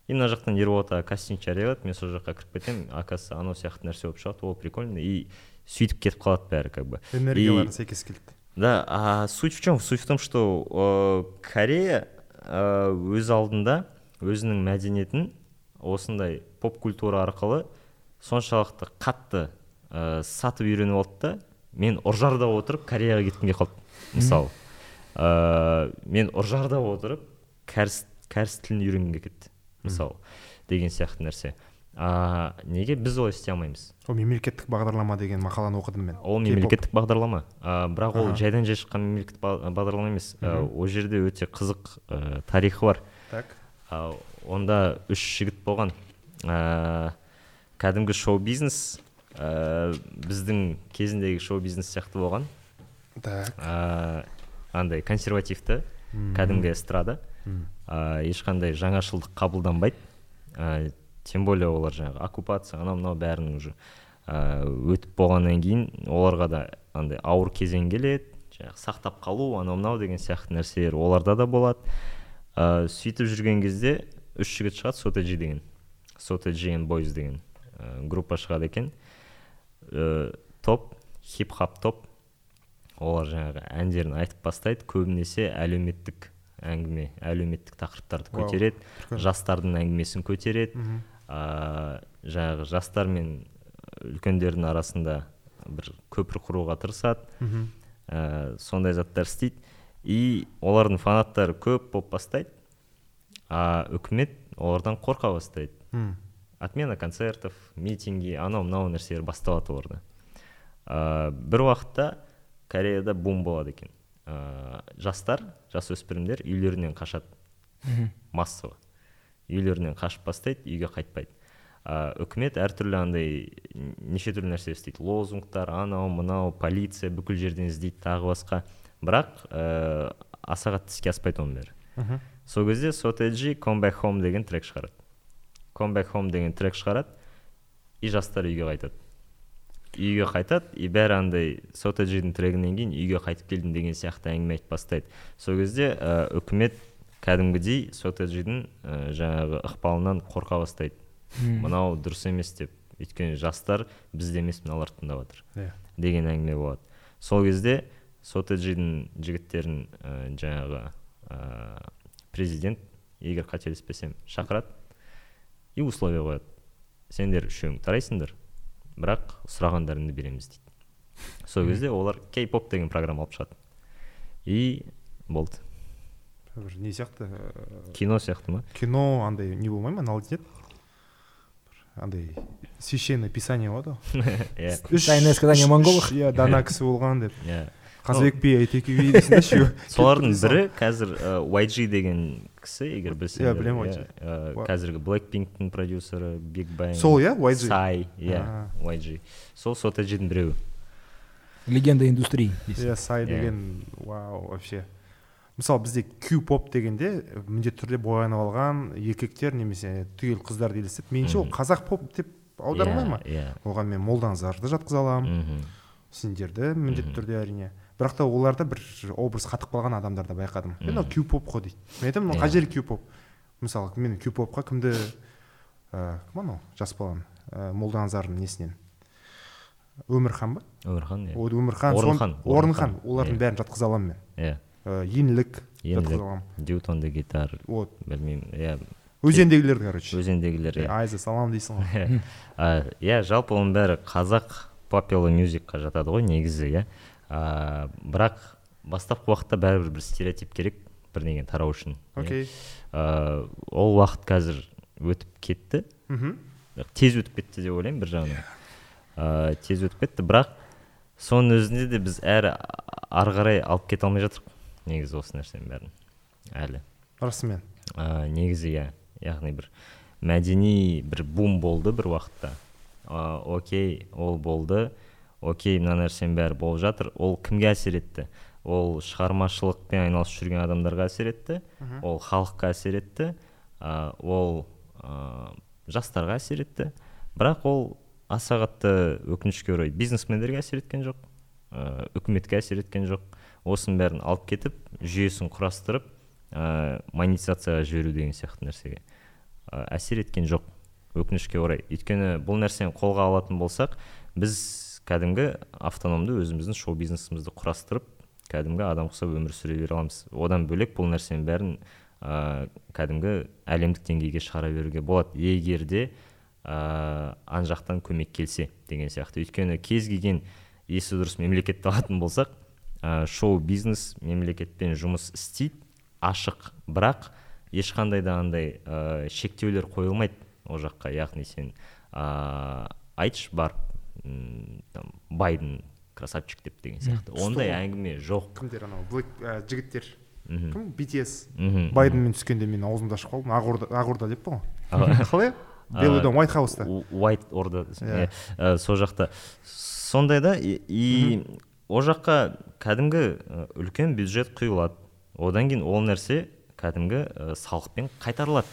И мына жақтан ерболат аға кастинг жариялады. Мен сол жаққа кіріп кетемін. Оказывается анау сияқты нәрсе болып шығады. Ол прикольно. И сөйтіп кетіп қалады бәрі как бы. Энергиялары сәйкес келді. Да, а суть в чем? Суть в том, что э, Корея э, өз алдында өзінің мәдениетін осындай поп культура арқылы соншалықты қатты ә, сатып үйреніп алды да мен ұржарда отырып кореяға кеткім келіп қалды мысалы ә, мен ұржарда отырып кәріс кәріс тілін үйренгім келіп кетті мысалы деген сияқты нәрсе. А неге біз олай істей алмаймыз? Ол мемлекеттік бағдарлама деген мақаланы оқыдым мен. Ол мемлекеттік бағдарлама. А, бірақ ол жайдан жай шыққан мемлекеттік ба- бағдарлама емес. Ол жерде өте қызық ә, тарихы бар. Так. А, онда үш жігіт болған. Ә, кәдімгі шоу бизнес ә, біздің кезіндегі шоу бизнес сияқты болған. Так. Ә, андай консервативті кәдімгі эстрада. Ә, ешқандай жаңашылдық қабылданбайды. Ә, тем более олар жаңағы оккупация анау мынау бәрін уже өтіп болғаннан кейін оларға да андай ауыр кезең келеді жаңағы сақтап қалу анау мынау деген сияқты нәрселер оларда да болады. Ә, сөйтіп жүрген кезде үш жігіт шығады сотеджи деген сотеджи and бойз деген ә, группа шығады екен. Ә, топ хип хоп топ олар жаңағы әндерін айтып бастайды көбінесе әлеуметтік әңгіме әлеуметтік тақырыптарды көтереді жастардың әңгімесін көтереді. А, жаңағы жастар мен үлкендердің арасында бір көпір құруға тырысады. Мхм. Ә, сондай заттар істейді. И олардың фанаттары көп болып бастайды. А үкімет олардан қорқа бастайды. М. отмена концертов митинги анау мынау нәрселер басталады оларда. Ә, бір уақытта кореяда бум болады екен. Ә, жастар жасөспірімдер үйлерінен қашады. Массово. Үйлерінен қашып бастайды үйге қайтпайды. Ә, үкімет әртүрлі андай неше түрлі нәрсе істейді. Лозунгтар анау мынау полиция бүкіл жерден іздейді тағы басқа. Бірақ ә, аса қатты іске аспайды оның бәрі. Сол кезде сотеджи back home деген трек шығарады. Back home деген трек шығарады и жастар үйге қайтады. Үйге қайтады и бәрі андай сотеджидің трегінен кейін үйге қайтып келдім деген сияқты әңгіме айтып бастайды. Сол кезде ә, үкімет кәдімгідей сотеджидің ә, жаңағы ықпалынан қорқа бастайды. Мынау дұрыс емес деп. Өйткені жастар бізді емес мыналарды тыңдап жатыр иә. Деген әңгіме болады. Сол кезде сотеджидің жігіттерін ә, жаңағы ә, президент егер қателеспесем шақырады и условие қояды. Сендер үшеуің тарайсыңдар бірақ сұрағандарыңды береміз дейді. Сол кезде олар кей поп деген программа алып шығады. И болды. Бір не сияқты ә, кино сияқты ма? кино андай не болмай ма бір андай священное писание болады ғой. Иә. Үш Тайное сказание монголов. иә дана кісі болған деп. Иә. Қазыбек би айтеке би дейсің да үшеуі солардың бірі қазір ә, YG деген кісі егер білсеңдер. Иә, білемін иә, YG. Ва- қазіргі blackpinktің продюсері биг бang сол иә YG сай иә. YG сол сотеджидің біреуі. Легенда индустрии. иә сай Иә. деген вау вообще. Мысалы бізде кю поп дегенде міндетті түрде боянып алған еркектер немесе түгел қыздар елестеді меніңше ол қазақ поп деп аударылмай ма? Иә оған мен молданазарды жатқыза аламын. Мхм. сендерді міндетті түрде әрине. Бірақ та оларда бір образ қатып қалған адамдарды байқадым. Е мынау кю поп қой дейді. Мен айтамын мынау қай Иә. жері кю поп мысалы мен кю попқа кімді ә, кім анау жас баланы ә, молданазардың несінен? Өмірхан ба? Өмірхан иә. Өмірхан орынхан. Орынхан, олардың иә. бәрін жатқыза аламын мен. Иә. Э, Еңлік, аламын дютонды гитар. Вот. Білмеймін. Иә. Өзендегілер короче. Өзендегілер иә. айза салам дейсің ғой. Иә жалпы оның бәрі қазақ попуlar мюзикқа жатады ғой негізі иә. Бірақ бастапқы уақытта бәрібір бір стереотип керек бірдеңені тарау үшін иә. окей. Ол уақыт қазір өтіп кетті. Мхм. Тез өтіп кетті деп ойлаймын бір жағынан. Ә, тез өтіп кетті. Бірақ соның өзінде де біз әрі ары қарай алып кете алмай жатырмық. Негізі осы нәрсенің бәрін. Әлі. Расымен. Ә, негізі иә. Яғни бір мәдени бір бум болды бір уақытта. Ә, окей ол болды. Окей мына нәрсенің бәрі болып жатыр. Ол кімге әсер етті? Ол шығармашылықпен айналысып жүрген адамдарға әсер етті. Ол халыққа әсер етті. Ә, ол ә, жастарға әсер етті. Бірақ ол аса қатты өкінішке орай бизнесмендерге әсер еткен жоқ. Ә, үкіметке әсер еткен жоқ. Осының бәрін алып кетіп жүйесін құрастырып ә, монетизацияға жіберу деген сияқты нәрсеге ә, әсер еткен жоқ өкінішке орай. Өйткені бұл нәрсені қолға алатын болсақ біз кәдімгі автономды өзіміздің шоу бизнесімізді құрастырып кәдімгі адам ұқсап өмір сүре бере аламыз. Одан бөлек бұл нәрсенің бәрін ә, кәдімгі әлемдік деңгейге шығара беруге болады. Егер де ә, ан жақтан көмек келсе деген сияқты. Өйткені кез келген есі дұрыс мемлекетті алатын болсақ ә, шоу бизнес мемлекетпен жұмыс істейді ашық. Бірақ ешқандай да андай ә, шектеулер қойылмайды ол жаққа. Яғни сен ә, айтшы барып м, там байден красавчик деп деген сияқты. Ондай әңгіме жоқ. Кімдер анау? Блэк ә, жігіттер. Мхм. Кім? Bts мхм. Байденмен түскенде мен аузымды ашып қалдым. Ақорда ақорда деп па А, ғой қалай? Белый дом white house'та уайт орда Иә. сол жақта. Сондай да и, ол жаққа кәдімгі ә, үлкен бюджет құйылады. Одан кейін ол нәрсе кәдімгі ә, салықпен қайтарылады.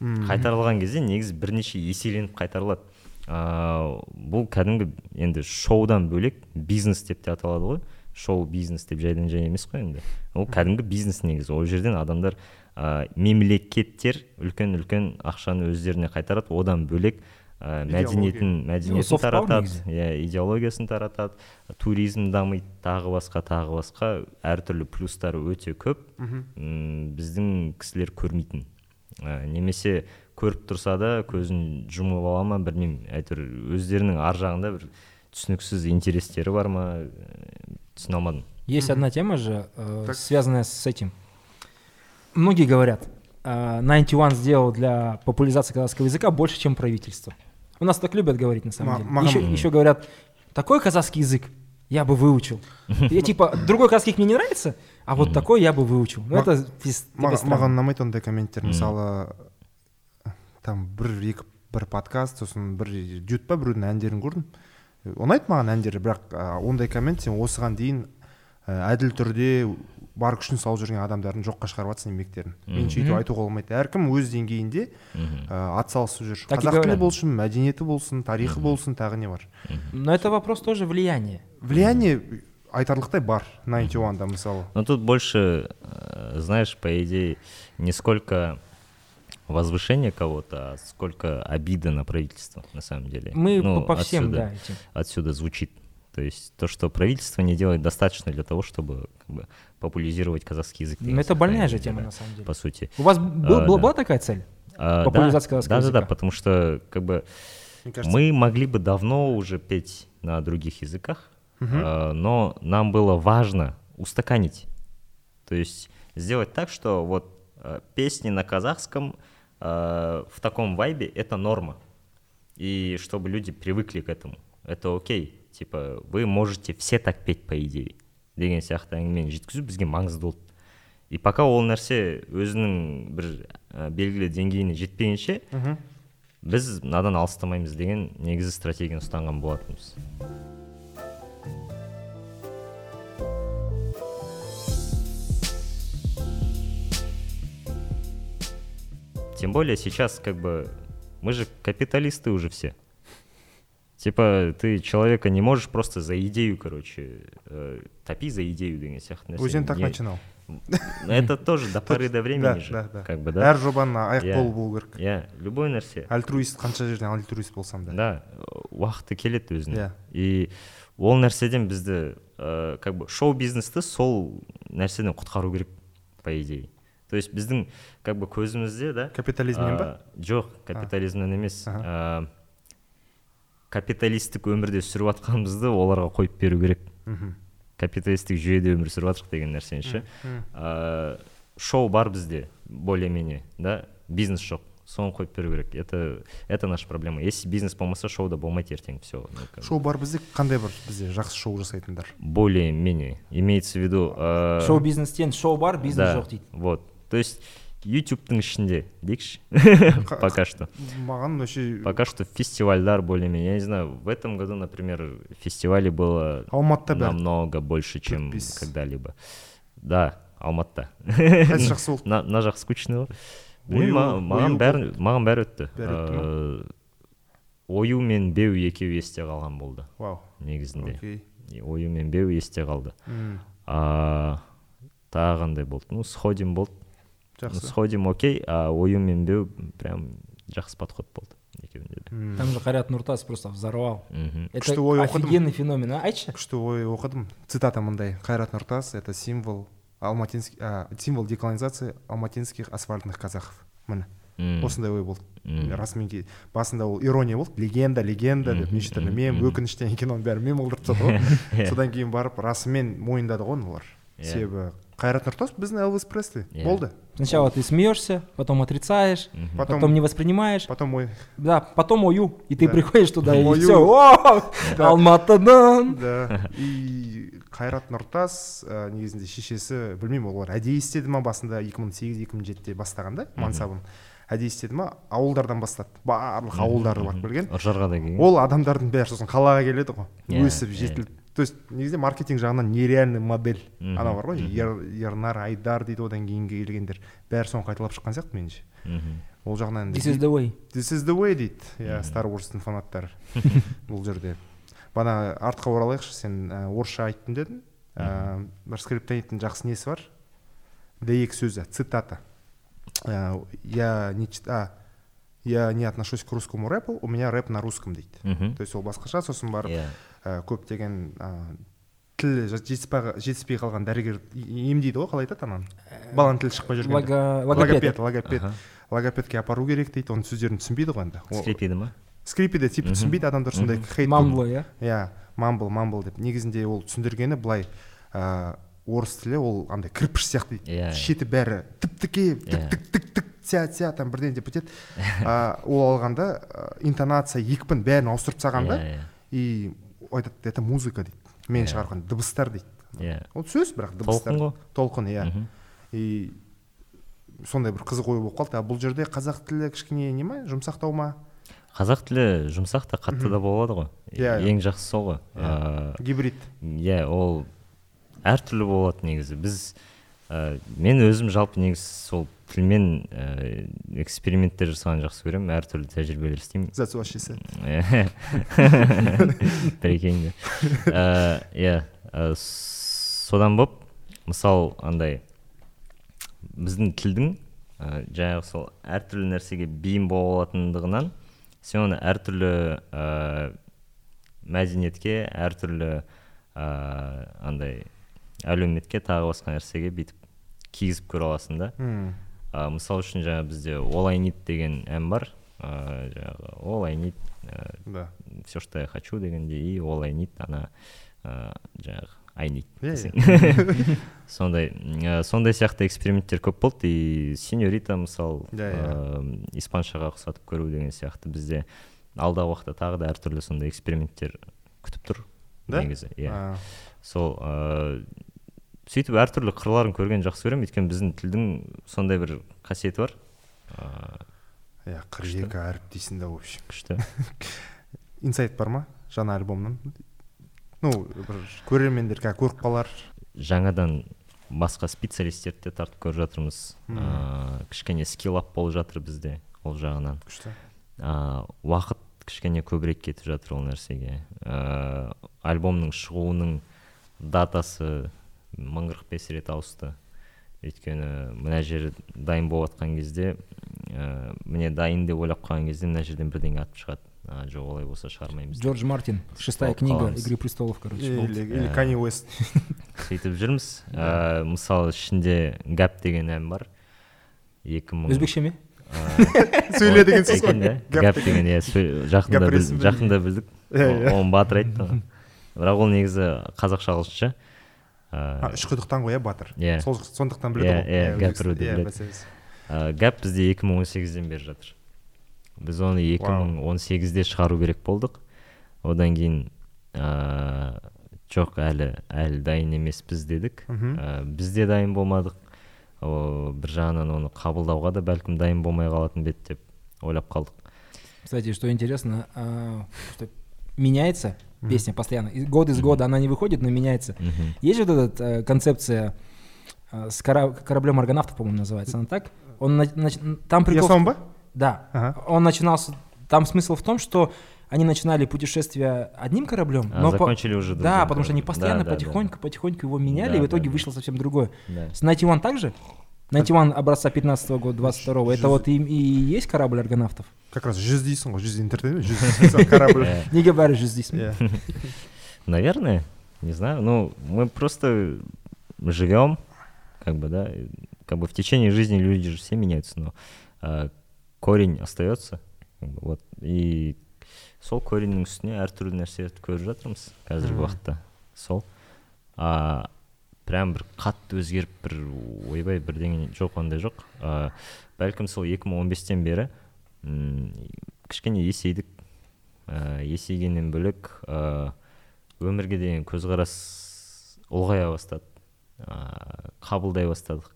Қайтарылған кезде негізі бірнеше еселеніп қайтарылады. Ә, бұл кәдімгі енді шоудан бөлек бизнес деп те аталады ғой. Шоу бизнес деп жайдан жай емес қой енді. Ол кәдімгі бизнес негізі. Ол жерден адамдар ә, мемлекеттер үлкен үлкен ақшаны өздеріне қайтарады. Одан бөлек ә, мәдениетін мәдениетін таратады. иә идеологиясын таратады. Туризм дамиды тағы басқа тағы басқа. Әртүрлі плюстары өте көп. М, біздің кісілер көрмейтін. Ә, немесе көріп тұрса да көзін жұмып ала ма білмеймін. Әйтеуір өздерінің ар жағында бір түсініксіз интерестері бар ма түсіне алмадым. Есть одна тема же, э, связанная с этим. Многие говорят, э, 91 сделал для популяризации казахского языка больше, чем правительство. У нас так любят говорить на самом Ма- деле. Магомед. Еще, еще говорят, такой казахский язык я бы выучил. Я типа, другой казахский мне не нравится, а вот такой я бы выучил. Ну Ма- это пиз- типа Маған странно. маған ұнамайды ондай комменттер Мгм. мысалы там бір екі бір подкаст сосын бір дют па біреудің әндерін көрдім ұнайды маған әндері бірақ а, ондай коммент сен осыған дейін ә, әділ түрде бар күшін салып жүрген адамдардың жоққа шығарып жатрсың еңбектерін. Меніңше өйтіп айтуға болмайды. Әркім өз деңгейінде ә, атсалысып жүр. Қазақ тілі болсын мәдениеті болсын тарихы болсын тағы не бар. Но это вопрос тоже влияния. влияние айтарлықтай бар 91-да мысалы. Но тут больше, э, знаешь, по идее, не сколько возвышение кого-то, а сколько обида на правительство, на самом деле. Мы Ну, по, по всем, отсюда, да, этим. Отсюда звучит. То есть то, что правительство не делает достаточно для того, чтобы как бы, популяризировать казахский язык. Ну, это больная же Да, тема на самом деле. По сути. У вас был- А, была, да. была такая цель? А, Популяризация да, казахского да, да, да, языка. потому что как бы кажется мы могли бы давно уже петь на других языках, а, но нам было важно устаканить. То есть сделать так, что вот а, песни на казахском а, в таком вайбе это норма. И чтобы люди привыкли к этому. Это окей. Типа, вы можете все так петь, по идее. деген сияқты әңгімені жеткізу бізге маңызды болды. И пока ол нәрсе өзінің бір ә, белгілі деңгейіне жетпегенше біз мынадан алыстамаймыз деген негізі стратегияны ұстанған болатынбыз. Тем более сейчас как бы мы же капиталисты уже все. типа ты человека не можешь просто за идею короче э, топи за идею деген сияқты нәрсе өзен так Не- начинал это тоже до поры до времени да, же да, да. как бы да әр жобаның аяқ Иә. болу керек иә любой нәрсе альтруист қанша жерден альтруист болсам да да уақыты келеді өзінің Иә. и ол нәрседен бізді ә, как бы шоу бизнесті сол нәрседен құтқару керек по идее то есть біздің как бы көзімізде да капитализмнен ба а, жоқ капитализмнен емес Аха. а, капиталистік өмірде сүріп жатқанымызды оларға қойып беру керек. Мхм. Капиталистік жүйеде өмір сүріп жатырық деген нәрсені ше? А, шоу бар бізде более менее да? Бизнес жоқ соны қойып беру керек. Это это наша проблема. Если бизнес болмаса шоу да болмайды ертең все шоу бар бізде қандай бар бізде жақсы шоу жасайтындар? Более менее имеется в виду ә, шоу бизнестен шоу бар бизнес да, жоқ дейді. вот. То есть ютубтың ішінде дейікші. Пока что. Маған вообще пока что фестивальдар более менее я не знаю в этом году например фестивалей было алматыда. намного больше чем когда-либо. Да алматыда. Қайсы жақсы болды мына жақ скучный ғой маған- бәрі маған бәрі өтті? Ыыы, ою мен беу екеуі есте қалған болды вау. негізінде. Ою мен беу есте қалды. Тағы қандай болды? Ну сходим болды. Жақсы. Сходим окей. А мен беу прям жақсы подход болды екеуінде де. Там же Харят Нуртас просто взорвал. Мхм. это Күшті ой оқыдым. офигенный феномен а? Айтшы. Күшті ой оқыдым цитата мындай. Қайрат нұртас это символ алматинский символ деколонизации алматинских асфальтных казахов. Міне М, осындай ой болды. М. расымен ке- басында ол ирония болды. Легенда легенда деп неше түрлі мем өкініштен кейін оның бәрі мем қылдырып тастады ғой. Содан кейін барып расымен мойындады ғой оны олар. Иә. себебі қайрат нұртас біздің элвис пресли. Иә. болды. Сначала ты смеешься потом отрицаешь Мгм. потом потом не воспринимаешь. потом ой. Да потом ою и ты Да. приходишь туда и Ою. все алматыдан да. И қайрат нұртас ә, негізінде шешесі білмеймін олар әдейі істеді ма басында 2008 2007-де бастағанда мансабын. Әдейі істеді ма ауылдардан бастады. Барлық ауылдарды барып келген ұржарға да келген ол адамдардың бәрі сосын қалаға келеді ғой. Иә, өсіп иә. жетіліп. То есть негізінде маркетинг жағынан нереальный модель Мхм, ана бар ғой. Ернар айдар дейді одан кейінгі келгендер. Бәрі соны қайталап шыққан сияқты меніңше. Ол жағынан this is the way. This is the way дейді. Иә Star Wars-тың фанаттары бұл жерде. Бана артқа оралайықшы сен ә, орысша айттым дедің. Ә, бір скриптониттің жақсы несі бар? Д сөзі цитата. Ә, я не а, я не отношусь к русскому рэпу у меня рэп на русском дейді. То есть ол басқаша сосын барып иә. Көптеген ә, тілі жет- жетіспей қалған дәрігер емдейді ғой қалай айтады ананы баланың тілі шықпай жүргенде. Лого- логопед. Логопед логопедке апару керек дейді оның сөздерін түсінбейді ғой енді. Ол- скрипиді ма? скрипиде типа түсінбейді адамдар сондай хейт көп. мамбло иә? Иә мамбл мамбл деп. Негізінде ол түсіндіргені былай ә, орыс тілі ол андай кірпіш сияқты дейді. Иә, иә. шеті бәрі тіп тіке тік Иә. тік тік тік тя тя там бірден деп бітеді. Ә, ол алғанда интонация екпін бәрін ауыстырып тастағанда иә. И айтады это музыка дейді. Мен Иә. шығарған дыбыстар дейді. Иә. Ол сөз бірақ дыбыстар. Толқын ғой. Толқын иә. И сондай бір қызық ой болып қалды. А бұл жерде қазақ тілі кішкене не ма? Жұмсақтау ма? Қазақ тілі жұмсақ та қатты да болады ғой. Иә, иә. ең жақсысы сол ғой. Иә. Гибрид. иә ол әртүрлі болады негізі. Біз ә, мен өзім жалпы негізі сол тілмен ә, эксперименттер жасағанды жақсы көремін. Әртүрлі тәжірибелер істеймін. That's what she said Ә, иә содан боп мысал андай біздің тілдің ә, жаңағы сол әртүрлі нәрсеге бейім бола алатындығынан сен оны әртүрлі ә, мәдениетке әртүрлі ә, андай әлеуметке тағы басқа нәрсеге бүйтіп кигізіп көре аласың да. Ә, мысал үшін жаңа бізде all I need деген ән бар. Ә, жаңағы all I need да. все что я хочу дегенде и all I need ана ә, жаңағы I need сондай ә, сондай сияқты эксперименттер көп болды. И сеньорита мысалы ә, испаншаға ұқсатып көру деген сияқты бізде алдағы уақытта тағы да әртүрлі сондай эксперименттер күтіп тұр Да? негізі иә. Сол ыыы сөйтіп әртүрлі қырларын көргенді жақсы көремін. Өйткені біздің тілдің сондай бір қасиеті бар. Ыыы иә қырық екі әріп дейсің да в общем. Күшті. Инсайт бар ма? Жаңа альбомнан ну бір көрермендер қазір көріп қалар жаңадан басқа специалистерді де тартып көріп жатырмыз. Ыыы кішкене скилл ап болып жатыр бізде ол жағынан. Күшті. Ыыы уақыт кішкене көбірек кетіп жатыр ол нәрсеге. Ыыы альбомның шығуының датасы мың қырық бес рет ауысты өйткені мына жер дайын болып жатқан кезде ә, міне дайын деп ойлап қалған кезде мына жерден бірдеңе атып шығады а жоқ олай болса шығармаймыз. Джордж Мартин, шестая книга қаламыз. «Игры престолов», короче. или или Иә. Kanye West сөйтіп жүрміз ә, мысалы ішінде гәп деген ән бар екі мың Өзбекше ме? сөйле деген сөз ғой гәп деген иә жақында жақында білдік Иә, иә. оны батыр айтты ғой. бірақ ол негізі қазақша ағылшынша А, ә, үш құдықтан ғой иә батыр. Иә. сол сондықтан біледі Иә, ғой. иә, Өзбекстан- гәпіруді иә, біледі. ә, гәп бізде 2018-ден бері жатыр. Біз оны 2018-де шығару керек болдық. Одан кейін ә, жоқ әлі әлі дайын емеспіз дедік. Ә, біз де дайын болмадық. О, бір жағынан оны қабылдауға да бәлкім дайын болмай қалатын бе еді деп ойлап қалдық. Кстати, что интересно, а, что меняется? Песня постоянно. Из года из года она не выходит, но меняется. Мгм. Есть же вот эта э, концепция э, с кора- кораблем аргонавтов, по-моему, называется. Она так? Он на- нач- там прикол... в- сон ба Да. Ага. Он начинался... Там смысл в том, что они начинали путешествие одним кораблем, А но по- закончили уже Да, другим потому что они постоянно Да, да, да. потихоньку, потихоньку его меняли, Да, и в итоге да, да. вышло совсем другое. Да. С 91 также? 91 образца 15 года, 22 Это Жүз- вот и, и есть корабль аргонавтов? как раз жүз дейсің ғой жүз интертеймент жүз дейсің, корабль Э, Не говори же здесь. Иә. Наверное, не знаю. Ну, мы просто живем, как бы, да, и как бы в течение жизни люди же все меняются, но а, корень остается. как бы, вот. И сол кореннің үстіне әртүрлі нәрселерді көріп жатырмыз қазіргі Мгм. уақытта сол а прям бір қатты өзгеріп бір ойбай бірдеңе жоқ ондай жоқ. А, бәлкім сол 2015-тен бері м, кішкене есейдік. Ә, есейгеннен бөлек ә, өмірге деген көзқарас ұлғая бастады. Ә, қабылдай бастадық.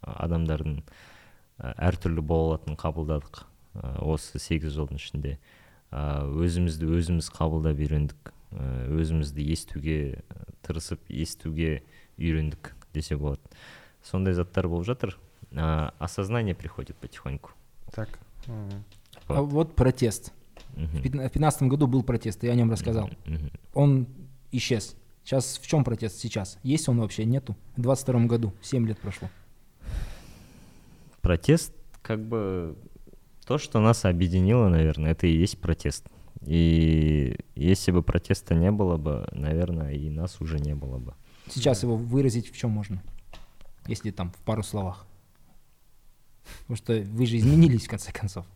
Ә, адамдардың ә, әртүрлі бола алатынын қабылдадық ә, осы сегіз жылдың ішінде. Ә, өзімізді өзіміз қабылдап үйрендік. Ә, өзімізді естуге ә, тырысып естуге үйрендік десе болады сондай заттар болып жатыр ә, осознание приходит потихоньку так Мгм. А вот протест. В 2015 году был протест, я о нем рассказал. Он исчез. Сейчас в чем протест сейчас? Есть он вообще? Нету. В 22 году, 7 лет прошло. Протест, как бы, то, что нас объединило, наверное, это и есть протест. И если бы протеста не было бы, наверное, и нас уже не было бы. Сейчас его выразить в чем можно? Если там в пару словах. Потому что вы же изменились в конце концов.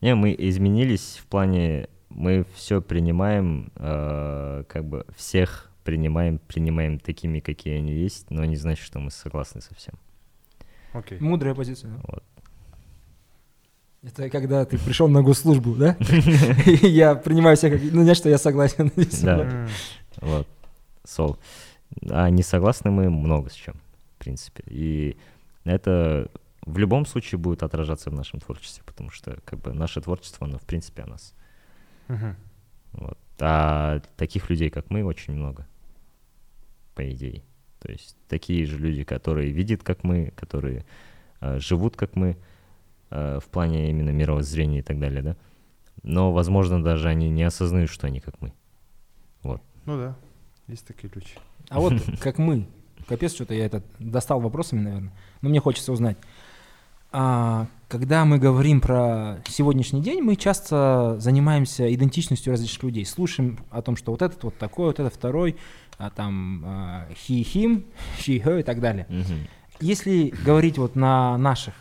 Не, мы изменились в плане, мы все принимаем, э, как бы всех принимаем, принимаем такими, какие они есть, но не значит, что мы согласны со всем. окей Мудрая позиция. да? Вот. Это когда ты пришел на госслужбу, да? Я принимаю как... Ну, не что я согласен. М, Вот, сол. А не согласны мы много с чем, в принципе. И это в любом случае будет отражаться в нашем творчестве, потому что как бы наше творчество, оно в принципе о нас. мгм. Вот. А таких людей, как мы, очень много, по идее. То есть такие же люди, которые видят, как мы, которые э, живут, как мы, э, в плане именно мировоззрения и так далее, да. Но, возможно, даже они не осознают, что они как мы. ну да есть такие люди А вот как мы. Капец, что-то я этот достал вопросами, наверное. Но мне хочется узнать. А, когда мы говорим про сегодняшний день, мы часто занимаемся идентичностью различных людей. Слушаем о том, что вот этот вот такой, вот этот второй, а там а, he, him, she, her и так далее. Если говорить вот на наших,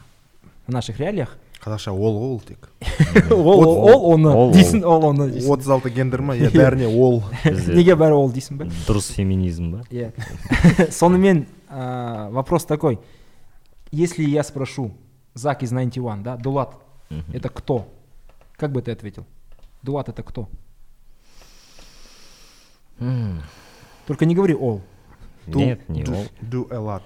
в наших реалиях, қазақша ол ол тек ол ол оны ол, дейсің ол оны дейсің. отыз алты гендер ма иә бәріне ол Бізде неге бәрі ол дейсің ба дұрыс феминизм ба Иә. сонымен а, вопрос такой если я спрошу Зак из 91, да, Дулат, Мгм. это кто? Как бы ты ответил? Дулат это кто? М, Только не говори ол. Do- Нет, не do- ол. do a lot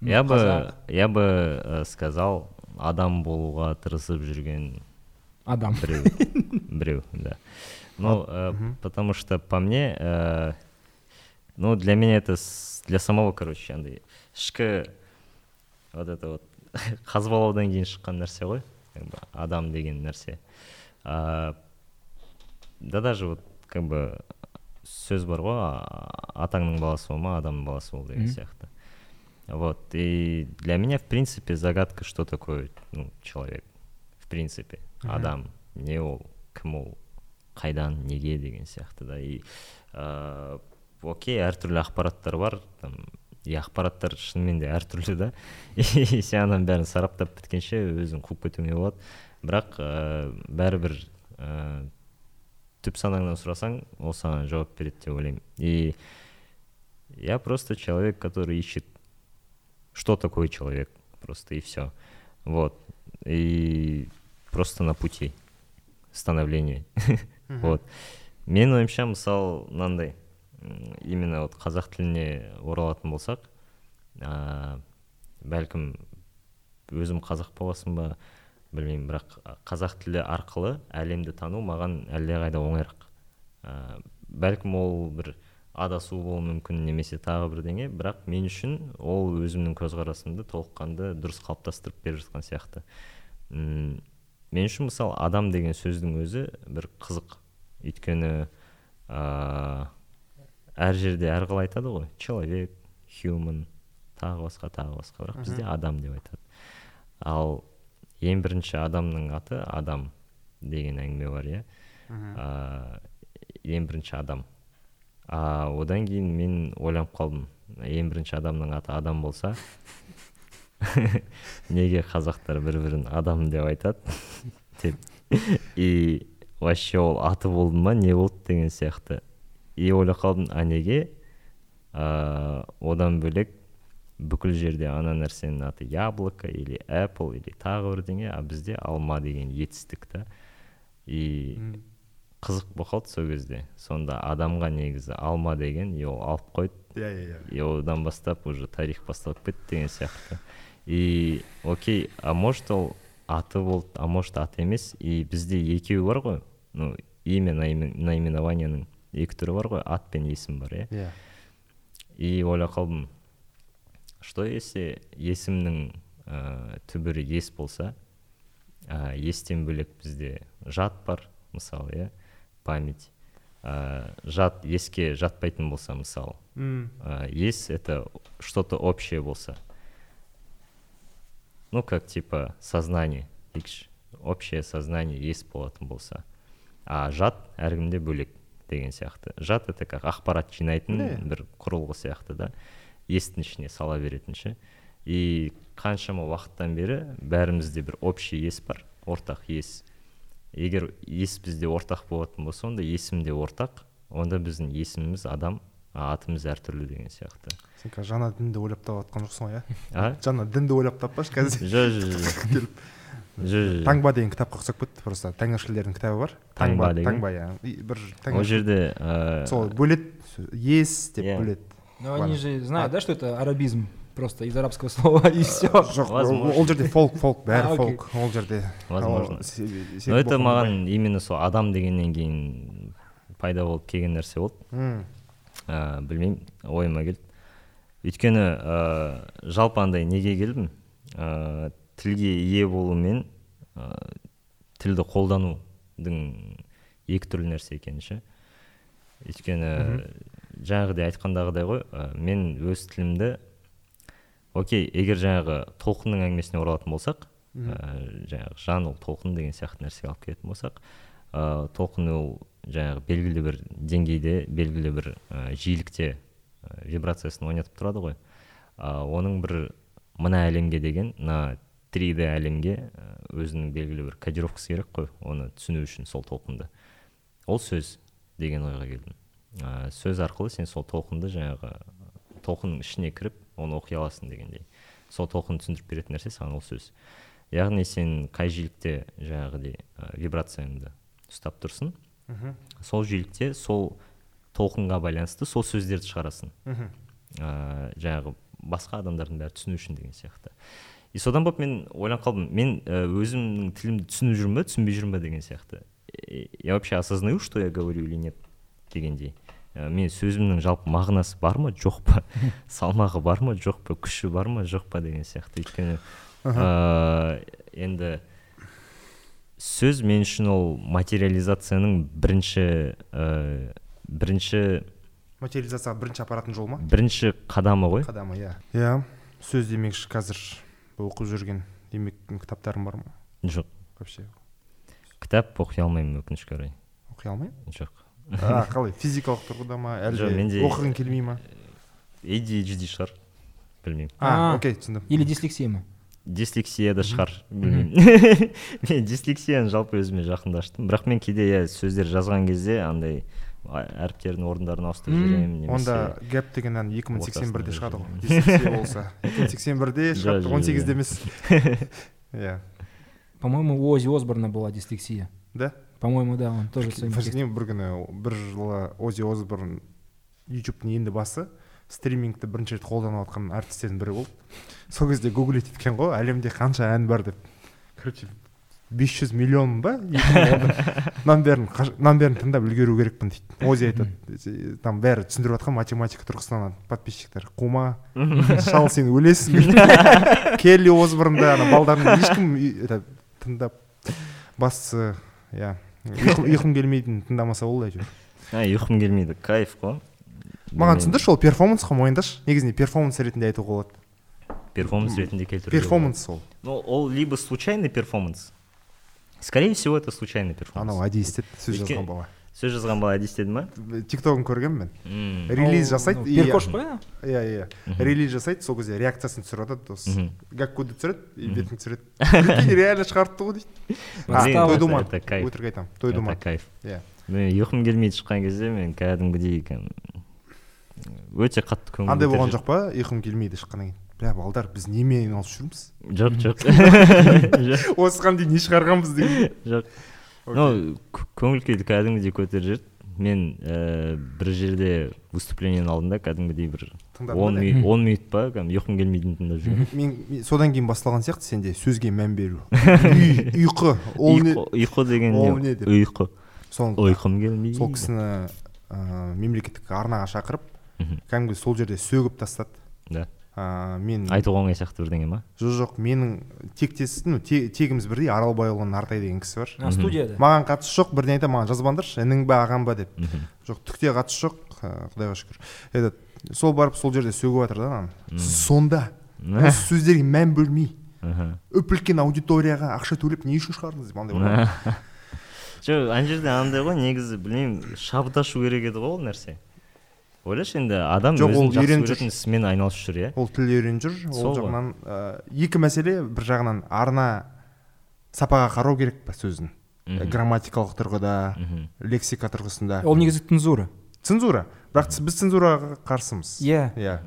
Ну, Я бы, қазақ, я бы э, сказал, адам болуға тырысып жүрген Адам. біреу. Біреу да. Ну э, потому что по мне э, ну для меня это для самого короче андай ішкі вот это вот қазбалаудан кейін шыққан нәрсе ғой как бы адам деген нәрсе. А, да даже вот как бы сөз бар ғой атаңның баласы болма адамның баласы бол деген сияқты. Вот. И для меня, в принципе, загадка, что такое ну, человек. В принципе, адам, не ол, кім ол, қайдан, неге деген сияқты да. И ә, окей, әртүрлі ақпараттар бар, там, и ақпараттар шынымен де әртүрлі да. И сен ананың бәрін сараптап біткенше өзің қуып кетуіңе болады. Бірақ ә, бәрібір ә, түп санаңнан сұрасаң, ол саған жауап береді деп ойлаймын. И я просто человек, который ищет что такое человек, просто и все. Вот. И просто на пути становления. вот менің ойымша мысалы мынандай именно вот қазақ тіліне оралатын болсақ ә, бәлкім өзім қазақ боласың ба білмеймін бірақ қазақ тілі арқылы әлемді тану маған әлдеқайда оңайырақ ә, бәлкім ол бір адасу болуы мүмкін немесе тағы бірдеңе. Бірақ мен үшін ол өзімнің көзқарасымды толыққанды дұрыс қалыптастырып беріп жатқан сияқты. М мен үшін мысалы адам деген сөздің өзі бір қызық. Өйткені ә, әр жерде әрқалай айтады ғой. Человек human тағы басқа тағы басқа. Бірақ бізде адам деп айтады. Ал ең бірінші адамның аты адам деген әңгіме бар иә. Ә, ең бірінші адам. А одан кейін мен ойланып қалдым. Ең бірінші адамның аты адам болса неге қазақтар бір бірін адам деп айтады? Деп. И вообще ол аты болды ма не болды деген сияқты. И ойлап қалдым а неге? Ә, одан бөлек бүкіл жерде ана нәрсенің аты яблоко или apple или тағы бірдеңе а бізде алма деген етістік та. И қызық болып қалды сол кезде. Сонда адамға негізі алма деген и ол алып қойды. Иә иә иә. И одан бастап уже тарих басталып кетті деген сияқты. И окей а может ол аты болды а может аты емес. И бізде екеуі бар ғой. Ну имя наименованияның екі түрі бар ғой. Ат пен есім бар иә. Иә. И ойлап қалдым что если есімнің ә, түбірі ес болса ә, естен бөлек бізде жат бар мысалы иә. Память. Ә, жат еске жатпайтын болса мысалы м. Ә, ес это что то общее болса. Ну как типа сознание дейікші общее сознание ес болатын болса. А жат әркімде бөлек деген сияқты. Жат это как ақпарат жинайтын бір құрылғы сияқты да. Естің ішіне сала беретін ше и қаншама уақыттан бері бәрімізде бір общий ес бар ортақ ес егер ес бізде ортақ болатын болса онда есім де ортақ онда біздің есіміміз адам атымыз әртүрлі деген сияқты. Сен қазір жаңа дінді ойлап тауып жатқан жоқсың ғой иә? А? Жаңа дінді ойлап таппашы қазір? Жоқ жоқ жоқ келіп. Жоқ таңба деген кітапқа ұқсап кетті просто тәңіршілердің кітабы бар. Таңба деген? таңба иә. Бір ол жерде сол бөледі ес деп Иә. бөледі Но они же знают, да, что это арабизм? Просто из арабского слова и все. жоқ ол жерде фолк фолк бәрі фолк ол жерде. Возможно. Но это маған именно сол адам дегеннен кейін пайда болып келген нәрсе болды. М, ә, білмеймін ойыма келді. Өйткені ә, жалпы андай неге келдім? Ә, тілге ие болу мен ә, тілді қолданудың екі түрлі нәрсе екені ше. Өйткені жаңағыдай айтқандағыдай ғой ә, мен өз тілімді окей егер жаңағы толқынның әңгімесіне оралатын болсақ ә, жаңағы жан ол толқын деген сияқты нәрсеге алып келетін болсақ ә, толқын ол жаңағы белгілі бір деңгейде белгілі бір ә, жиілікте ә, вибрациясын ойнатып тұрады ғой. Ә, оның бір мына әлемге деген мына 3D әлемге өзінің белгілі бір кодировкасы керек қой оны түсіну үшін сол толқынды. Ол сөз деген ойға келдім. Ә, сөз арқылы сен сол толқынды жаңағы толқынның ішіне кіріп оны оқи аласың дегендей. Сол толқынды түсіндіріп беретін нәрсе саған ол сөз. Яғни сен қай жиілікте жаңағыдей ә, вибрацияңды ұстап тұрсың мхм, сол жиілікте сол толқынға байланысты сол сөздерді шығарасың. Мхм. ә, жаңағы басқа адамдардың бәрі түсіну үшін деген сияқты. И содан болып мен ойланып қалдым мен өзімнің тілімді түсініп жүрмін ба түсінбей жүрмін ба деген сияқты. Я вообще осознаю что я говорю или нет дегендей. Ә, мен сөзімнің жалпы мағынасы бар ма жоқ па? Салмағы бар ма жоқ па? Күші бар ма жоқ па деген сияқты. Өйткені ә, енді сөз мен үшін ол материализацияның бірінші ә, бірінші материализацияға бірінші апаратын жол ма? бірінші қадамы ғой. Қадамы иә. Иә сөз демекші қазір оқып жүрген демек кітаптарың бар ма? Жоқ. Вообще. Кітап оқи алмаймын өкінішке орай. Оқи алмаймын? Жоқ. А қалай физикалық тұрғыда ма әлде менде- оқығың келмей ма? ADHD шығар білмеймін. А окей түсіндім. Или дислексия ма? дислексия да шығар білмеймін. Мен дислексияны жалпы өзіме жақында аштым бірақ мен кейде иә сөздер жазған кезде андай әріптердің орындарын ауыстырып жіберемін немесе онда гэп деген ән екі мың сексен бірде шығады ғой дислексия болса. екі мың сексен бірде шығады он сегізде емес. иә. По-моему, у Ози Осборна была дислексия. да? По-моему, да, он тоже мен бір күні бір жылы ози осборн ютубтың енді басы. Стримингті бірінші рет қолданып жатқан артистердің бірі болды сол кезде гуглить еткен ғой әлемде қанша ән бар деп. Короче бес жүз миллион ба? Мынаның бәрін мынаның бәрін тыңдап үлгеру керекпін дейді. Ози айтады там бәрі түсіндіріп жатқан математика тұрғысынан подписчиктер. Қума шал сен өлесің. Келли осборнды ана балдарын ешкім тыңдап бастысы иә ұйқым келмейтін тыңдамаса болды әйтеуір. А ұйқым келмейді кайф қой. Маған түсіндірші ол перформанс қой мойындашы. Негізінде перформанс ретінде айтуға болады. Перформанс ретінде келтіруге перформанс ол. Ну ол либо случайный перформанс. Скорее всего это случайный перформанс. Анау әдейі істеді сөз жазған бала. Сөз жазған бала әдейі істеді ма тиктогын көргенмін мен. Релиз жасайды ну, и- Перкош қой, иә иә. Релиз жасайды сол кезде реакциясын түсіріп жатады осы Мгм. гаккуді түсіреді и бетін түсіреді. Реально шығарыпты ғой дейді. Той думан. это кайф. өтірік айтамын той думан. это кайф. Иә. Мен ұйқым келмейді шыққан кезде мен кәдімгідей өте қатты көңіл андай болған жоқ па? Ұйқым келмейді шыққаннан кейін. Бля балдар біз немен айналысып жүрміз? Жоқ жоқ жоқ. Осыған дейін не шығарғанбыз деген. Жоқ. К- көңіл күйді кәдімгідей көтеріп жіберді мен ііі бір жерде выступлениенің алдында кәдімгідей бір он минут он минут па кәдімгі ұйқым келмейтінін тыңдап жүргенмін мен содан кейін басталған сияқты сенде сөзге мән беру. Ұйқы ол не? Ұйқы деген ол не? деп? ұйқы. Сол ұйқым келмейді. сол кісіні ыыы мемлекеттік арнаға шақырып кәдімгі сол жерде сөгіп тастады. Да. Ыыы мен айтуға оңай сияқты бірдеңе ма жоқ жоқ менің тектес ну те- тегіміз бірдей аралбайұлы нартай деген кісі бар. А, студияда. маған қатысы жоқ бірдеңе айтады маған жазбаңдаршы інің ба ағам ба деп. Жоқ түкте қатысы жоқ құдайға шүкір. Этот сол барып сол жерде сөгіп жатыр да ананы сонда осы сөздерге мән бөлмей үп үлкен аудиторияға ақша төлеп не үшін шығардыңыз деп андай жоқ ана жерде андай ғой негізі білмеймін шабыт ашу керек еді ғой ол нәрсе. Ойлашы енді адам Жоқ, ол үйреніп жүр. ісімен айналысып жүр иә? Ол тіл үйреніп жүр. Ол жағынан ыыы, екі мәселе бір жағынан арна сапаға қарау керек па сөзін? Мгм. грамматикалық тұрғыда лексика тұрғысында. Ол негізі цензура. цензура. Бірақ біз цензураға қарсымыз. Иә. иә.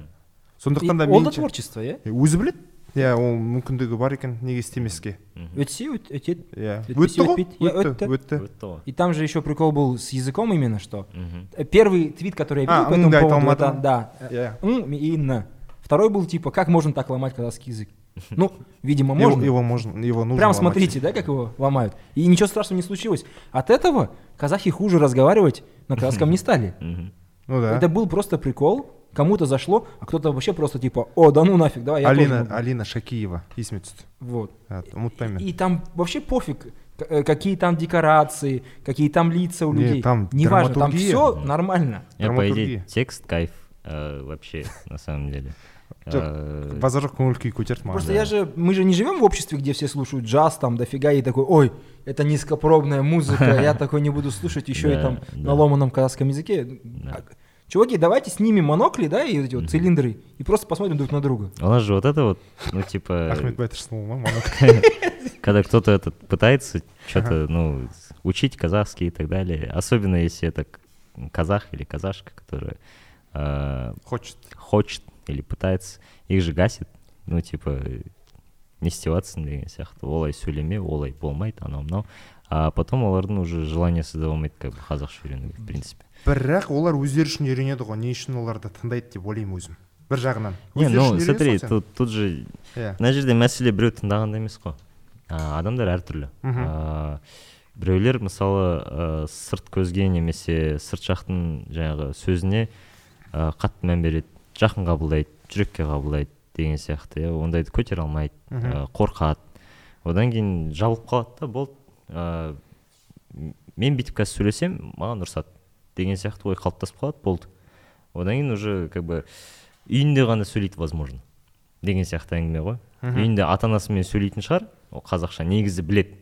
Сондықтан да Ол да творчество, иә? өзі біледі. иә ол мүмкіндігі бар екен неге істемеске Өтсе өт- өтеді. иә Өтпесе өтті ғой өтпейді. Иә, өтті өтті. өтті өтті ғой И там же еще прикол был с языком именно, что Мгм. э, первый твит, который я А, видел по м, этому да, это поводу, алматы. это, да, э, иә м и н. Второй был типа, как можно так ломать казахский язык? Ну, видимо, его, можно. его можно его нужно Прям ломать. смотрите, да, как его ломают. И ничего страшного не случилось. От этого казахи хуже разговаривать на казахском не стали. Мгм. ну да Это был просто прикол. Кому-то зашло, а кто-то вообще просто типа, о, да ну нафиг, давай я тоже алина могу». алина шакиева есіме түсті Вот. А, ұмытпаймын И, и там вообще пофиг, к- э, какие там декорации, какие там лица у Не, людей. там Неважно, там драматургия. все нормально. Я, по Драматургия. идее, текст кайф э, вообще, на самом деле. Жоқ, Э, базар жоқ көңіл күй көтерді маған Просто я же, мы же не живем в обществе, где все слушают джаз там дофига и такой, ой, это низкопробная музыка, я такой не буду слушать еще и Да, там да. на ломаном казахском языке. а, Чуваки, давайте снимем монокли, да, и эти вот цилиндры, и просто посмотрим друг на друга. У нас же вот это вот, ну, типа, ахмет байтұрсынұлы ма монок когда кто-то этот пытается что-то, ну, учить казахский и так далее, особенно если это казах или казашка, которая э, хочет. хочет или пытается, их же гасит, ну, типа, не істеватсың деген сияқты олай сөйлеме олай болмайды анау мынау а потом олардың уже желаниесі де болмайды как бы қазақша үйренуге в принципе бірақ олар өздері үшін үйренеді ғой. Не үшін оларды тыңдайды деп ойлаймын өзім. Бір жағынан. Не ну смотри тут тут же иә. мына жерде мәселе біреу тыңдағанда емес қой. Адамдар әртүрлі. Біреулер мысалы сырт көзге немесе сырт жақтың жаңағы сөзіне қатты мән береді. Жақын қабылдайды жүрекке қабылдайды деген сияқты иә. Ондайды көтере алмайды ә, қорқады. Одан кейін жабылып қалады да болды. Ә, мен бүйтіп қазір сөйлесем маған ұрсады деген сияқты ой қалыптасып қалады болды. Одан кейін уже как бы үйінде ғана сөйлейді возможно деген сияқты әңгіме ғой. Үйінде ата анасымен сөйлейтін шығар ол қазақша негізі білет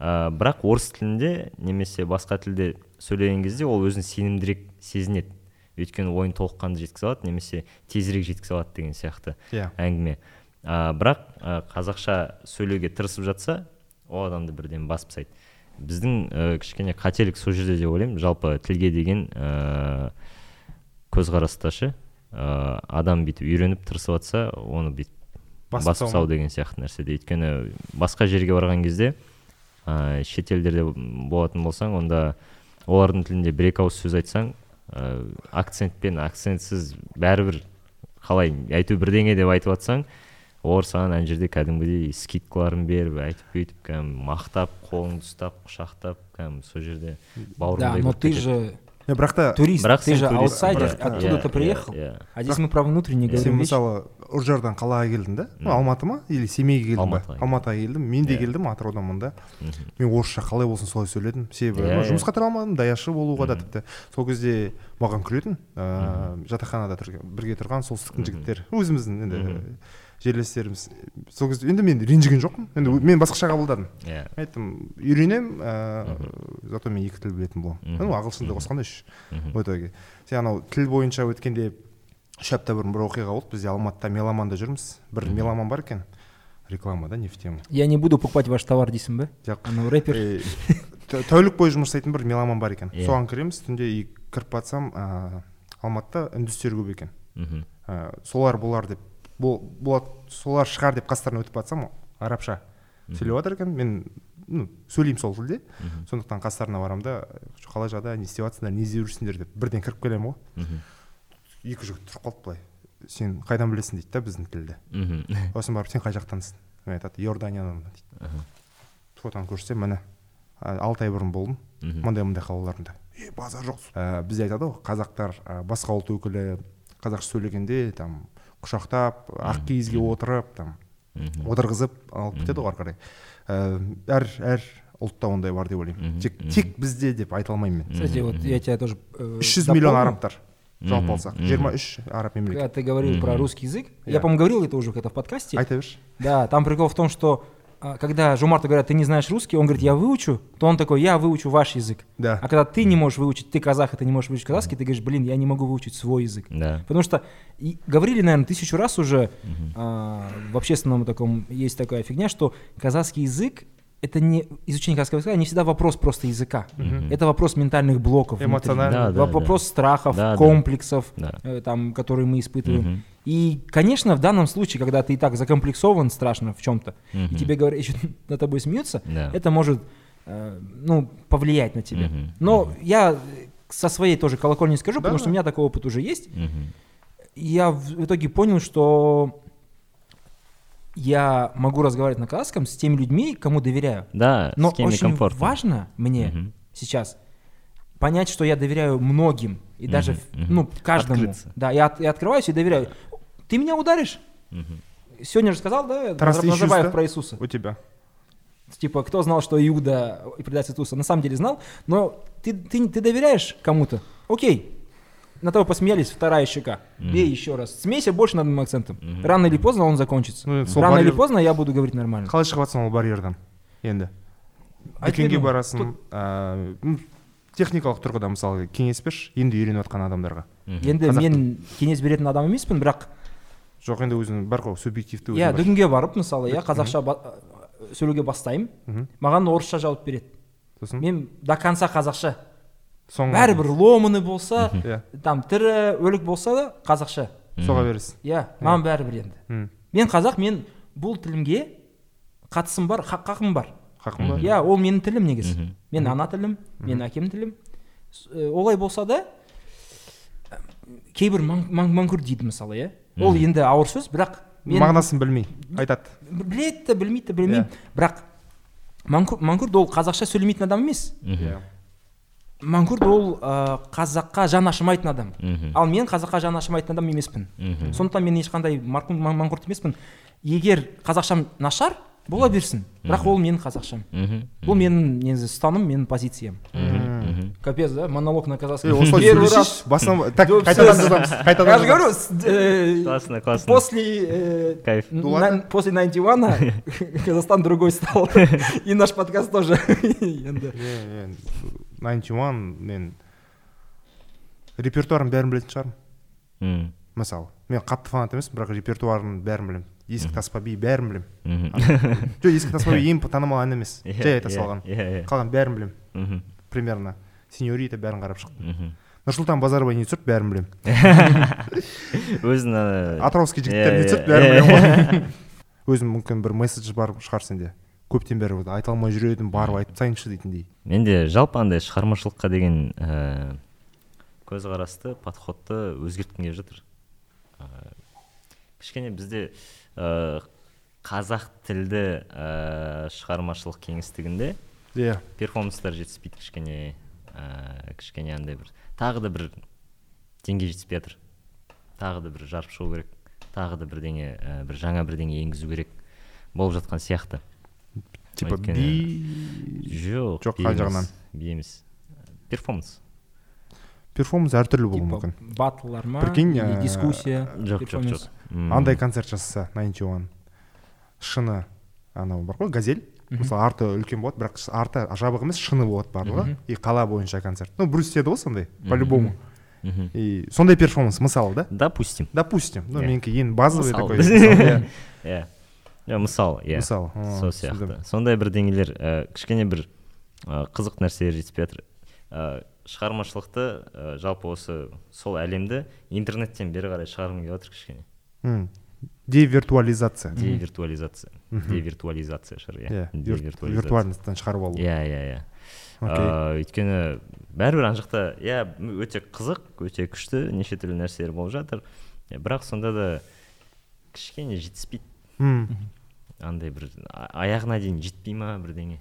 ә, бірақ орыс тілінде немесе басқа тілде сөйлеген кезде ол өзін сенімдірек сезінеді. Өйткені ойын толыққанды жеткізе алады немесе тезірек жеткізе алады деген сияқты Иә. әңгіме. Ә, бірақ ә, қазақша сөйлеуге тырысып жатса ол адамды бірден басып тастайды. Біздің ә, кішкене қателік сол жерде деп ойлаймын. Жалпы тілге деген ә, көзқараста ше ә, адам бүйтіп үйреніп тырысып жатса оны бүйтіп Басып тастау деген сияқты нәрседе. Өйткені басқа жерге барған кезде ә, шетелдерде болатын болсаң онда олардың тілінде бір екі ауыз сөз айтсаң ә, акцентпен акцентсіз бәрібір қалай әйтеуір бірдеңе деп айтып жатсаң олар саған ана жерде кәдімгідей скидкаларын беріп әйтіп бүйтіп кәдімгі мақтап қолыңды ұстап құшақтап кәдімгі сол жерде Да, бауырыңдай но ты же бірақ та турист, Бірақ ты сен же аутсайдер, откуда Иә, ты иә, приехал. иә. А здесь мы про внутренние сен говорим вещи. мысалы үржардан қалаға келдің да? Ну, алматы ма? Или семейге келдің ба? Алматыға. келдім. Мен де Иә. келдім атырауданмын да. Мгм. мен орысша қалай болсын солай сөйледім. Себебі Иә, иә. жұмысқа тұра алмадым даяшы болуға да тіпті. Сол кезде маған күлетін ыыы жатақханада бірге тұрған солтүстіктің жігіттері. Өзіміздің енді жерлестеріміз. Сол кезде енді мен ренжіген жоқпын. Енді мен басқаша қабылдадым. Иә. Айттым үйренемін ыыы зато мен екі тіл білетін боламын ну ағылшынды қосқанда үш в итоге сен анау тіл бойынша өткенде үш апта бұрын бір оқиға болды. Бізде алматыда меломанда жүрміз. Бір меломан бар екен. Реклама да не в тему. Я не буду покупать ваш товар дейсің бе? Жоқ. Анау рэпер. Тә- тәулік бойы жұмыс жасайтын бір меломан бар екен. Иә. соған кіреміз түнде и кіріп ыыы алматыда үндістер көп екен. Мхм. Ә, солар болар деп болады солар шығар деп қастарына өтіп батсам арабша сөйлеп жатыр екен. Мен ну сөйлеймін сол тілде. Сондықтан қастарына барамын да қалай жағдай не істеп жатсыңдар не іздеп жүрсіңдер? деп бірден кіріп келемін ғой. Екі жігіт тұрып қалды былай. Сен қайдан білесің? дейді да біздің тілді. Мхм. Сосын барып сен қай жақтансың? мен айтады. Иорданияданмын дейді. Фотоны көрсетемін міне алты ай бұрын болдым. Мындай мындай қалаларында е базар жоқ ә, бізде айтады ғой қазақтар ә, басқа ұлт өкілі қазақша сөйлегенде там құшақтап ақ киізге отырып там отырғызып алып кетеді ғой ары қарай. Ә, әр әр ұлтта ондай бар деп ойлаймын. Тек тек бізде деп айта алмаймын мен. Кстати, вот я тебя тоже э, үш жүз миллион арабтар жалпы алсақ. Жиырма үш араб Когда мемлекет ты говорил про русский язык, Я. я, по-моему, говорил это уже где-то в подкасте. айта берші. Да, там прикол в том, что когда Жумарту говорят, ты не знаешь русский, он говорит, я выучу, то он такой, я выучу ваш язык. да А когда ты не можешь выучить, ты казах, и ты не можешь выучить казахский, ты говоришь, блин, я не могу выучить свой язык. да Потому что и говорили, наверное, тысячу раз уже Мгм. а, в общественном таком есть такая фигня, что казахский язык это не изучение казахского языка, не всегда вопрос просто языка. Мгм. Это вопрос ментальных блоков. внутри. Эмоциональный. Да, да, Воп- вопрос страхов, Да, да. комплексов, Да. э, там, которые мы испытываем. Мгм. И, конечно, в данном случае, когда ты и так закомплексован страшно в чем-то, и Мгм. тебе говорят, еще над тобой смеются, Да. это может, э, ну, повлиять на тебя. Мгм. Но Мгм. я со своей тоже колокольни скажу, Да, потому что да. у меня такой опыт уже есть. Мгм. Я в итоге понял, что я могу разговаривать на казахском с теми людьми, кому доверяю. да Но с кем очень комфортно важно мне Мгм. сейчас понять, что я доверяю многим и даже Мгм, в- мгм. ну каждому. Открыться. Да, я, от- я открываюсь и доверяю. Ты меня ударишь? Мгм. Сегодня же сказал, да, Назарбаев про Иисуса. у тебя Типа, кто знал, что Иуда и предатель Иисуса? На самом деле знал, но ты, ты, ты доверяешь кому-то? Окей, на того посмеялись, вторая щека. Мгм. Бей еще раз. Смейся больше над моим акцентом. Мгм. Рано или поздно он закончится. Ну, Рано или поздно я буду говорить нормально. қалай шығып жатсың ол барьердан енді дүкенге барасың ыыы, техникалық тұрғыда мысалы кеңес берші енді үйреніп жатқан адамдарға енді мен кеңес беретін адам емеспін бірақ жоқ енді өзінің бар ғой субъективті иә дүкенге барып мысалы иә қазақша сөйлеуге бастаймын маған орысша жауап береді сосын мен до конца қазақша бәрібір ломаный болса иә. там тірі өлік болса да қазақша. Соға бересің иә маған бәрібір енді. Мен қазақ мен бұл тілімге қатысым бар хақ хақым бар. Хақым бар. Иә ол менің тілім негізі. Мен ана тілім менің әкемнің тілім. Э, олай болса да кейбір маң- маң- маңкүрт дейді мысалы иә. Ол енді ауыр сөз бірақ мен мағынасын білмей айтады. Біледі де білмейді. Де білмеймін бірақ маңкүрт маңкүрт ол қазақша сөйлемейтін адам емес. Иә. Маңкүрт ол ә, қазаққа жан ашымайтын адам Мгм. ал мен қазаққа жан ашымайтын адам емеспін Мгм. сондықтан мен ешқандай маңкүрт емеспін егер қазақшам нашар бола берсін бірақ ол менің қазақшам бұл менің негізі ұстаным менің позициям. Капец, да? Монолог на казахском. осылай Первый сөйлесейші раз. басынан так Да, қайтадан жазамыз Я қайтадан же говорю, э, классно классно после э, кайф после 91 Казахстан другой стал. И наш подкаст тоже. Енді. Найнти уан мен репертуарын бәрін білетін шығармын. М, мысалы мен қатты фанат емеспін бірақ репертуарын бәрін білемін. Есік таспа би бәрін білемін. Мхм. жоқ есік таспа би ең танымал ән емес. Иә, жай айта иә, салған иә иә. Қалған бәрін білемін. Примерно сеньорита бәрін қарап шықтым. Мхм. нұрсұлтан базарбай не түсірді бәрін білемін. Өзін ана атырауский жігіттер не түсірді бәрін білемін ғой. Өзім мүмкін бір месседж бар шығар сенде. Көптен бері айта алмай жүр едім барып айтып тастайыншы дейтіндей. Менде жалпы андай шығармашылыққа деген ә, көзқарасты подходты өзгерткім келіп жатыр. Ә, кішкене бізде ә, қазақ тілді ә, шығармашылық кеңістігінде иә. перформанстар жетіспейді кішкене ә, кішкене андай бір тағы да бір деңгей жетіспей жатыр. Тағы да бір жарып шығу керек тағы да бірдеңе ә, бір жаңа бірдеңе енгізу керек болып жатқан сияқты. Типа би жоқ Жоқ, қай жағынан? би емес перформанс. Перформанс әртүрлі болуы мүмкін батлар ма? Прикинь, э, дискуссия? жоқ жоқ жоқ андай концерт жасаса найнти уан шыны анау бар ғой газель мысалы арты үлкен болады бірақ арты жабық емес шыны болады барлығы и қала бойынша концерт. Ну брюс істеді ғой сондай по любому и сондай перформанс мысалы да? Допустим. Допустим. Ну менікі ең базовый такой иә. иә Иә, мысал иә мысалы сол сияқты. сондай бірдеңелер ә, кішкене бір ә, қызық нәрселер жетіспей жатыр. Ә, шығармашылықты ә, жалпы осы сол әлемді интернеттен бері қарай шығарғым келіп жатыр кішкене. Девиртуализация. Девиртуализация. Девиртуализация шығар иә. Иә виртуальностьтан шығарып алу. Иә иә иә. Окей. Өйткені бәрібір ана жақта иә өте қызық өте күшті неше түрлі нәрселер болып жатыр. Бірақ сонда да кішкене жетіспейді. М. андай бір аяғына дейін жетпей ма бірдеңе?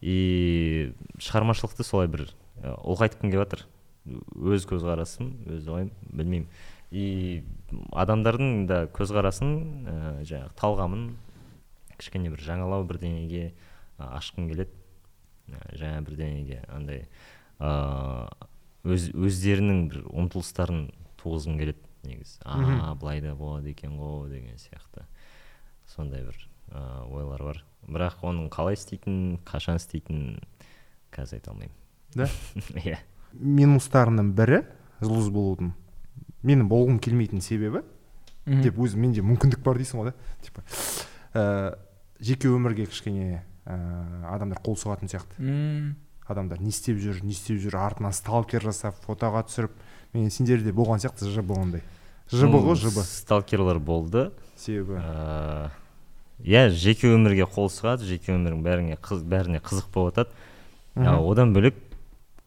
И шығармашылықты солай бір ұлғайтқым келіп жатыр. Өз көзқарасым өз ойым білмеймін. И адамдардың да көзқарасын ә, жаңағы талғамын кішкене бір жаңалау бірдеңеге ашқым келеді. Жаңа бірдеңеге андай өз өздерінің бір ұмтылыстарын туғызғым келеді негізі. А былай да болады екен ғой деген сияқты. Сондай бір ә, ойлар бар. Бірақ оның қалай істейтінін қашан істейтінін қазір айта алмаймын. Да? Иә. Минустарының бірі жұлдыз болудың менің болғым келмейтін себебі Мгм. деп өзі менде мүмкіндік бар дейсің ғой да типа ә, жеке өмірге кішкене ә, адамдар қол соғатын сияқты. М, адамдар не істеп жүр не істеп жүр артынан сталкер жасап фотоға түсіріп мен сендерде болған сияқты жб ондай. Жб ғой жб сталкерлар болды. Себебі. Ә, иә жеке өмірге қол сұғады жеке өмірің бәріңе қыз, бәріне қызық болып жатады одан бөлек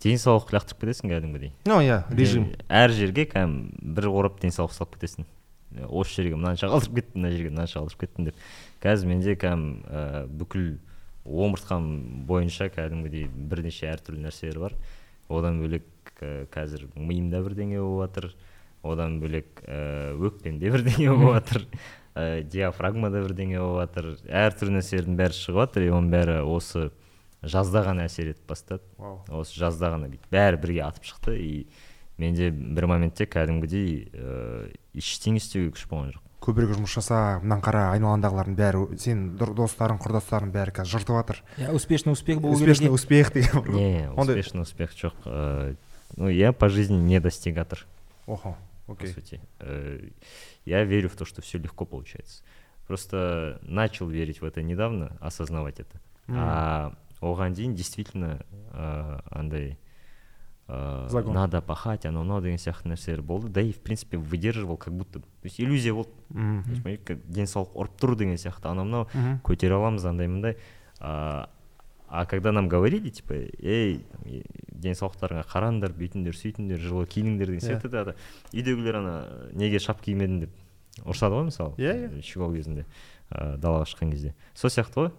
денсаулық лақтырып кетесің кәдімгідей. Ну иә режим. әр жерге кәдімгі бір орап денсаулық салып кетесің. Осы жерге мынанша қалдырып кеттім мына жерге мынанша қалдырып кеттім деп. Қазір менде кәдімгі ә, бүкіл омыртқам бойынша кәдімгідей бірнеше әртүрлі нәрселер бар. Одан бөлек ә, қазір миымда бірдеңе болып жатыр одан бөлек ә, өкпемде бірдеңе болып жатыр ә, диафрагмада бірдеңе болып жатыр әртүрлі нәрселердің бәрі шығып жатыр и оның бәрі осы жазда ғана әсер етіп бастады. Вау. осы жазда ғана бүйтіп бәрі бірге атып шықты и менде бір моментте кәдімгідей ә, ештеңе істеуге күш болған жоқ көбірек жұмыс жаса мынаны қара айналаңдағылардың бәрі сенің дор- достарың құрдастарың бәрі қазір жыртып жатыр иә успешный успех болу керек успешный успех деген не Ондай- успешный успех жоқ. Ә, ну я по жизни не достигатор. Охо. По окей. сути. Э, я верю в то что все легко получается. Просто начал верить в это недавно осознавать это. А оған дейін действительно ә, андай ә, Загон. надо пахать анау мынау деген сияқты нәрселер болды. Да и в принципе выдерживал как будто то есть иллюзия болды. Понимаете, как денсаулық ұрып тұр деген сияқты. Анау мынау көтере аламыз андай мындай а, а когда нам говорили типа ей и- денсаулықтарыңа қараңдар бүйтіңдер сөйтіңдер жылы киініңдер деген Иә. сияқты да үйдегілер ана неге шап кимедің? деп ұрсады ғой мысалы Иә, иә. школ кезінде ә, далаға шыққан кезде. Сол сияқты ғой.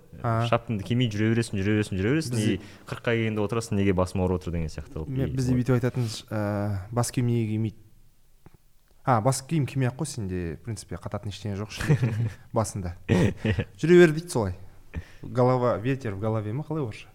Шапкаңды кимей жүре бересің жүре бересің жүре бересің. И қырыққа келгенде отырасың неге басым ауырып отыр деген сияқты қылып. И бізде бүйтіп айтатын ә, бас киім неге кимейді? А бас киім кимей ақ қой сенде в принципе қататын ештеңе жоқ басында. Жүре бер дейді солай. голова ветер в голове ма қалай орысша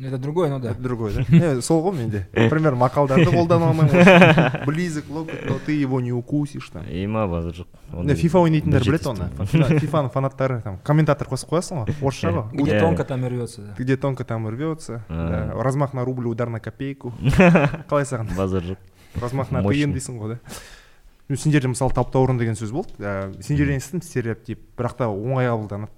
Это другое, ну да. это другой да Е, сол ғой менде например мақалдарды қолдана алмаймын близок локоть но ты его не укусишь там има базар жоқ не Ондай фифа ойнайтындар бір біледі оны жетіспейді. фифаның фанаттары там комментатор қосып қоясың ғой орысша ғой Где Э. тонко, там и рвется, да. где тонко там и рвется А. да. размах на рубль удар на копейку қалай саған базар жоқ размах на Мощный. тиын дейсің ғой да ну сендерде мысалы таптаурын деген сөз болды ә, сендерден естідім стереотип бірақ та оңай қабылданады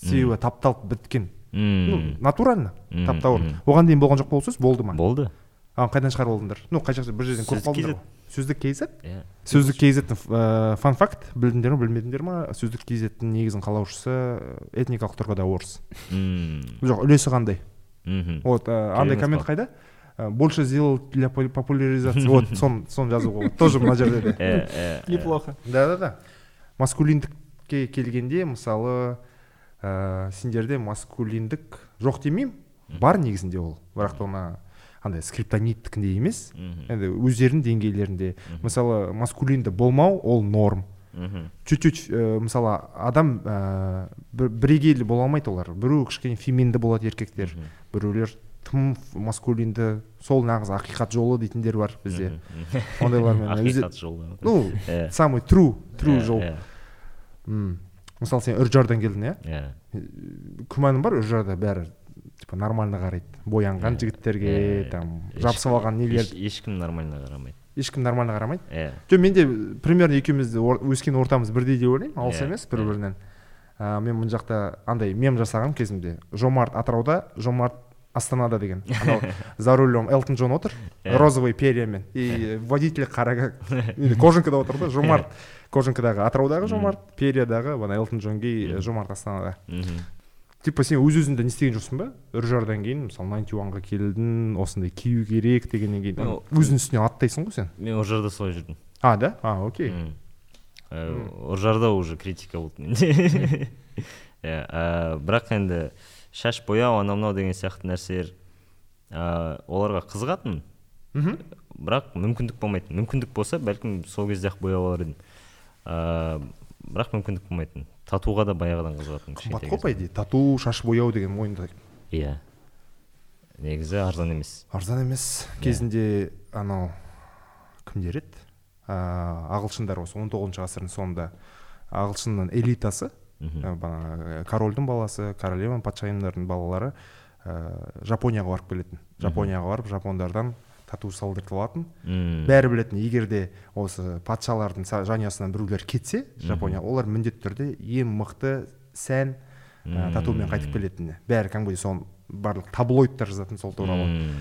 себебі тапталып біткен. Ну натурально мгм. оған дейін болған жоқ па ол сөз болды ма? Болды. А қайдан шығарып алдыңдар ну қай жақта? бір жерден көріп Сөздік қалдыңдар ғой. Сөздік kz иә. Сөздік kz фан факт білдіңдер ма білмедіңдер ма сөздік kzтің негізін қалаушысы э, этникалық тұрғыда орыс. Жоқ үлесі қандай? Мхм. вот ә, андай коммент қайда? Больше сделал для по- популяризации. Вот соны соны жазуға болады тоже мына жерде де. Э, э, э. Неплохо. да да да. Маскулиндікке келгенде мысалы ә, сендерде маскулиндік жоқ демеймін. Бар негізінде ол. Бірақ та оны андай скриптониттікіндей емес. Енді өздерінің деңгейлерінде. Мысалы маскулинді болмау ол норм. Мхм. чуть чуть ә, мысалы адам ә, бір- бірегейлі бола алмайды олар. Біреу кішкене феминді болады еркектер. Біреулер тым маскулинді сол нағыз ақиқат жолы дейтіндер бар бізде. Ондайлармен ақиқат жолы. Ну Э, самый true true жол. Мысалы сен үржардан келдің иә? Иә. Күмәнім бар үржарда бәрі. Типа нормально қарайды. Боянған Э, жігіттерге э, там еш- жабысып алған нелер еш- ешкім нормально қарамайды. Ешкім нормально қарамайды. Иә. Жоқ менде примерно екеуміз де өскен ортамыз бірдей деп ойлаймын алыс Иә, емес бір иә. бірінен ә, мен мына жақта андай мем жасағанмын кезімде. Жомарт атырауда жомарт астанада деген. Анау за рулем элтон джон отыр Иә. розовый перьямен и водитель қара кожанкада отыр да жомарт. Кожанкадағы атыраудағы жомарт перьядағы ана элтон джон гей Мгм. жомарт астанада. Типа сен өз өзіңді не істеген жоқсың ба? Үржардан кейін мысалы найнти уанға келдің осындай кию керек дегеннен кейін. Өзіңнің үстіне аттайсың ғой сен. Мен ұржарда солай жүрдім. А да? А окей. Э, ұржарда уже критика болды менде. Иә бірақ енді шаш бояу анау мынау деген сияқты нәрселер ә, оларға қызығатынмын мхм. Бірақ мүмкіндік болмайтын. Мүмкіндік болса бәлкім сол кезде ақ бояп алар едім ә, бірақ мүмкіндік болмайтын. Татуға да баяғыдан қызығатынмын қымбат қой по идее тату шаш бояу деген мойында иә. Негізі арзан емес. Арзан емес. Кезінде анау кімдер еді? Ә, ағылшындар осы он тоғызыншы ғасырдың соңында. Ағылшынның элитасы Мгм. ә, бағана корольдің баласы королева патшайымдардың балалары ә, жапонияға барып келетін. Жапонияға барып жапондардан тату салдыртып алатын бәрі білетін егер де осы патшалардың жанұясынан біреулер кетсе жапония олар міндетті түрде ең мықты сән ә, татумен қайтып келетіні. Бәрі кәдімгідей соны барлық таблоидтар жазатын сол туралы.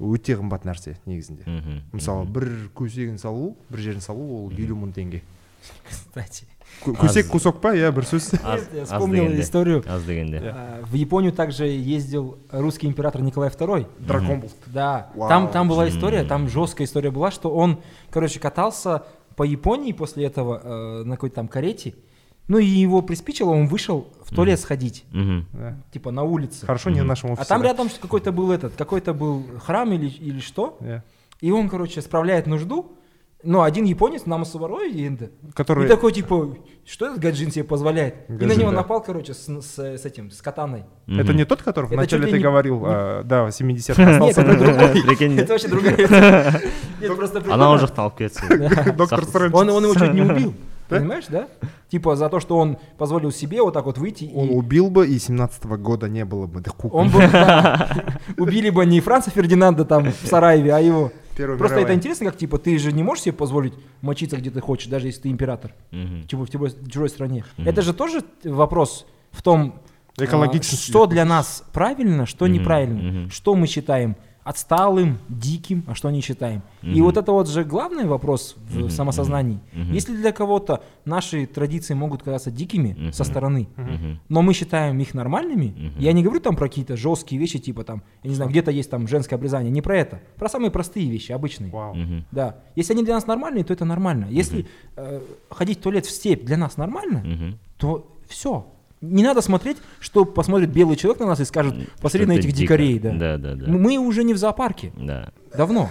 Өте қымбат нәрсе негізінде. Мысалы бір көсегін салу бір жерін салу ол елу мың теңге. Кстати. Кө- көсек кусок па иә бір сөз Я вспомнил историю. аз дегенде А, В Японию также ездил русский император Николай II. дракон был Да, там, там была история, там жесткая история была, что он, короче, катался по Японии после этого э, на какой-то там карете, ну и его приспичило, он вышел в туалет сходить, Мгм. Да. типа на улице. хорошо не в нашем А офисе там да. рядом что- какой-то был этот, какой-то был храм или, или что, Иә. и он, короче, справляет нужду, ну, один японец, намасоварой, и который такой, типа, что этот гаджин себе позволяет? и на Гаджин, него да. напал, короче, с, с- с этим, с катаной. это Мгм. не тот который Это вначале ты не- говорил а, да 70 Нет, остался это другой. Это вообще другая. Нет, просто жақтан алып кетсін доктор Стрэндж Он, его чуть не убил. Понимаешь, да? Типа за то, что он позволил себе вот так вот выйти. и он убил бы и 17 года не было бы да он бы, да, убили бы не Франца Фердинанда там в Сараеве, а его. Просто это мировая. интересно, как типа ты же не можешь себе позволить мочиться где ты хочешь, даже если ты император, Мгм. типа в чужой, чужой стране. Это же тоже вопрос в том, а, Экологичности. что для нас правильно, что Мгм, неправильно, мгм. что мы считаем отсталым, диким, а что не считаем. И Мгм. вот это вот же главный вопрос в Мгм, самосознании. мгм. Если для кого-то наши традиции могут казаться дикими Мгм. со стороны, Мгм. но мы считаем их нормальными, Мгм. я не говорю там про какие-то жесткие вещи, типа там, я не знаю, где-то есть там женское обрезание, не про это, про самые простые вещи, обычные. Вау. Мгм. Да. Если они для нас нормальные, то это нормально. Если э, ходить в туалет в степь для нас нормально, Мгм. то все. Не надо смотреть, что посмотрит белый человек на нас и скажет, посмотри на этих дико. дикарей. Да. Да, да, да. Мы уже не в зоопарке. Да. Давно.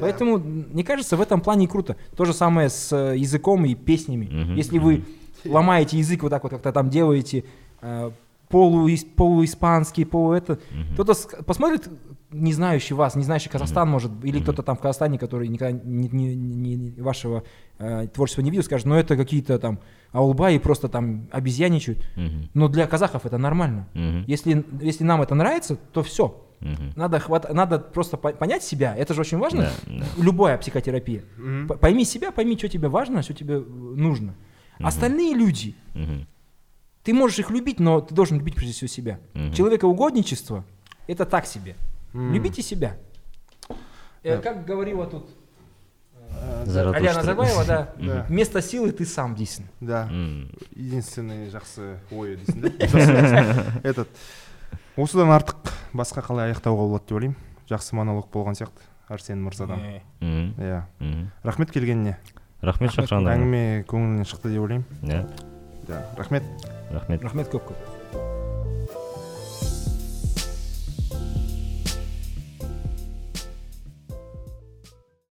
Поэтому, м, мне кажется, в этом плане круто. То же самое с э, языком и песнями. Мгм, Если вы ломаете язык вот так вот как-то там делаете, э, полу, полуиспанский, полу это. Мгм. Кто-то посмотрит, не знающий вас, не знающий Казахстан, может, или кто-то там в Казахстане, который никогда не, не- не- не- вашего э, творчества не видел, скажет, ну это какие-то там аулбаи просто там обезьяничают. Мгм. Но для казахов это нормально. Мгм. Если, если нам это нравится, то все. Мгм. Надо, хват... Надо просто по- понять себя. Это же очень важно. Да, да. Любая психотерапия. П- Пойми себя, пойми, что тебе важно, что тебе э, нужно. Остальные люди, Мгм. ты можешь их любить, но ты должен любить прежде всего себя. Мгм. Человекоугодничество – это так себе. М. Любите себя. Э, как говорила тут Э, Заратустра. Аляна Назарбаева, да, Да. место силы ты сам дейсің. да. Единственный жақсы ой дейсің да? Этот. Осыдан артық басқа қалай аяқтауға болады деп ойлаймын. Жақсы монолог болған сияқты арсен мырзадан. Иә. Рахмет келгеніне рахмет шақырғаныңа әңгіме көңіліңнен шықты деп ойлаймын. Иә. Да рахмет. Рахмет. Рахмет көп көп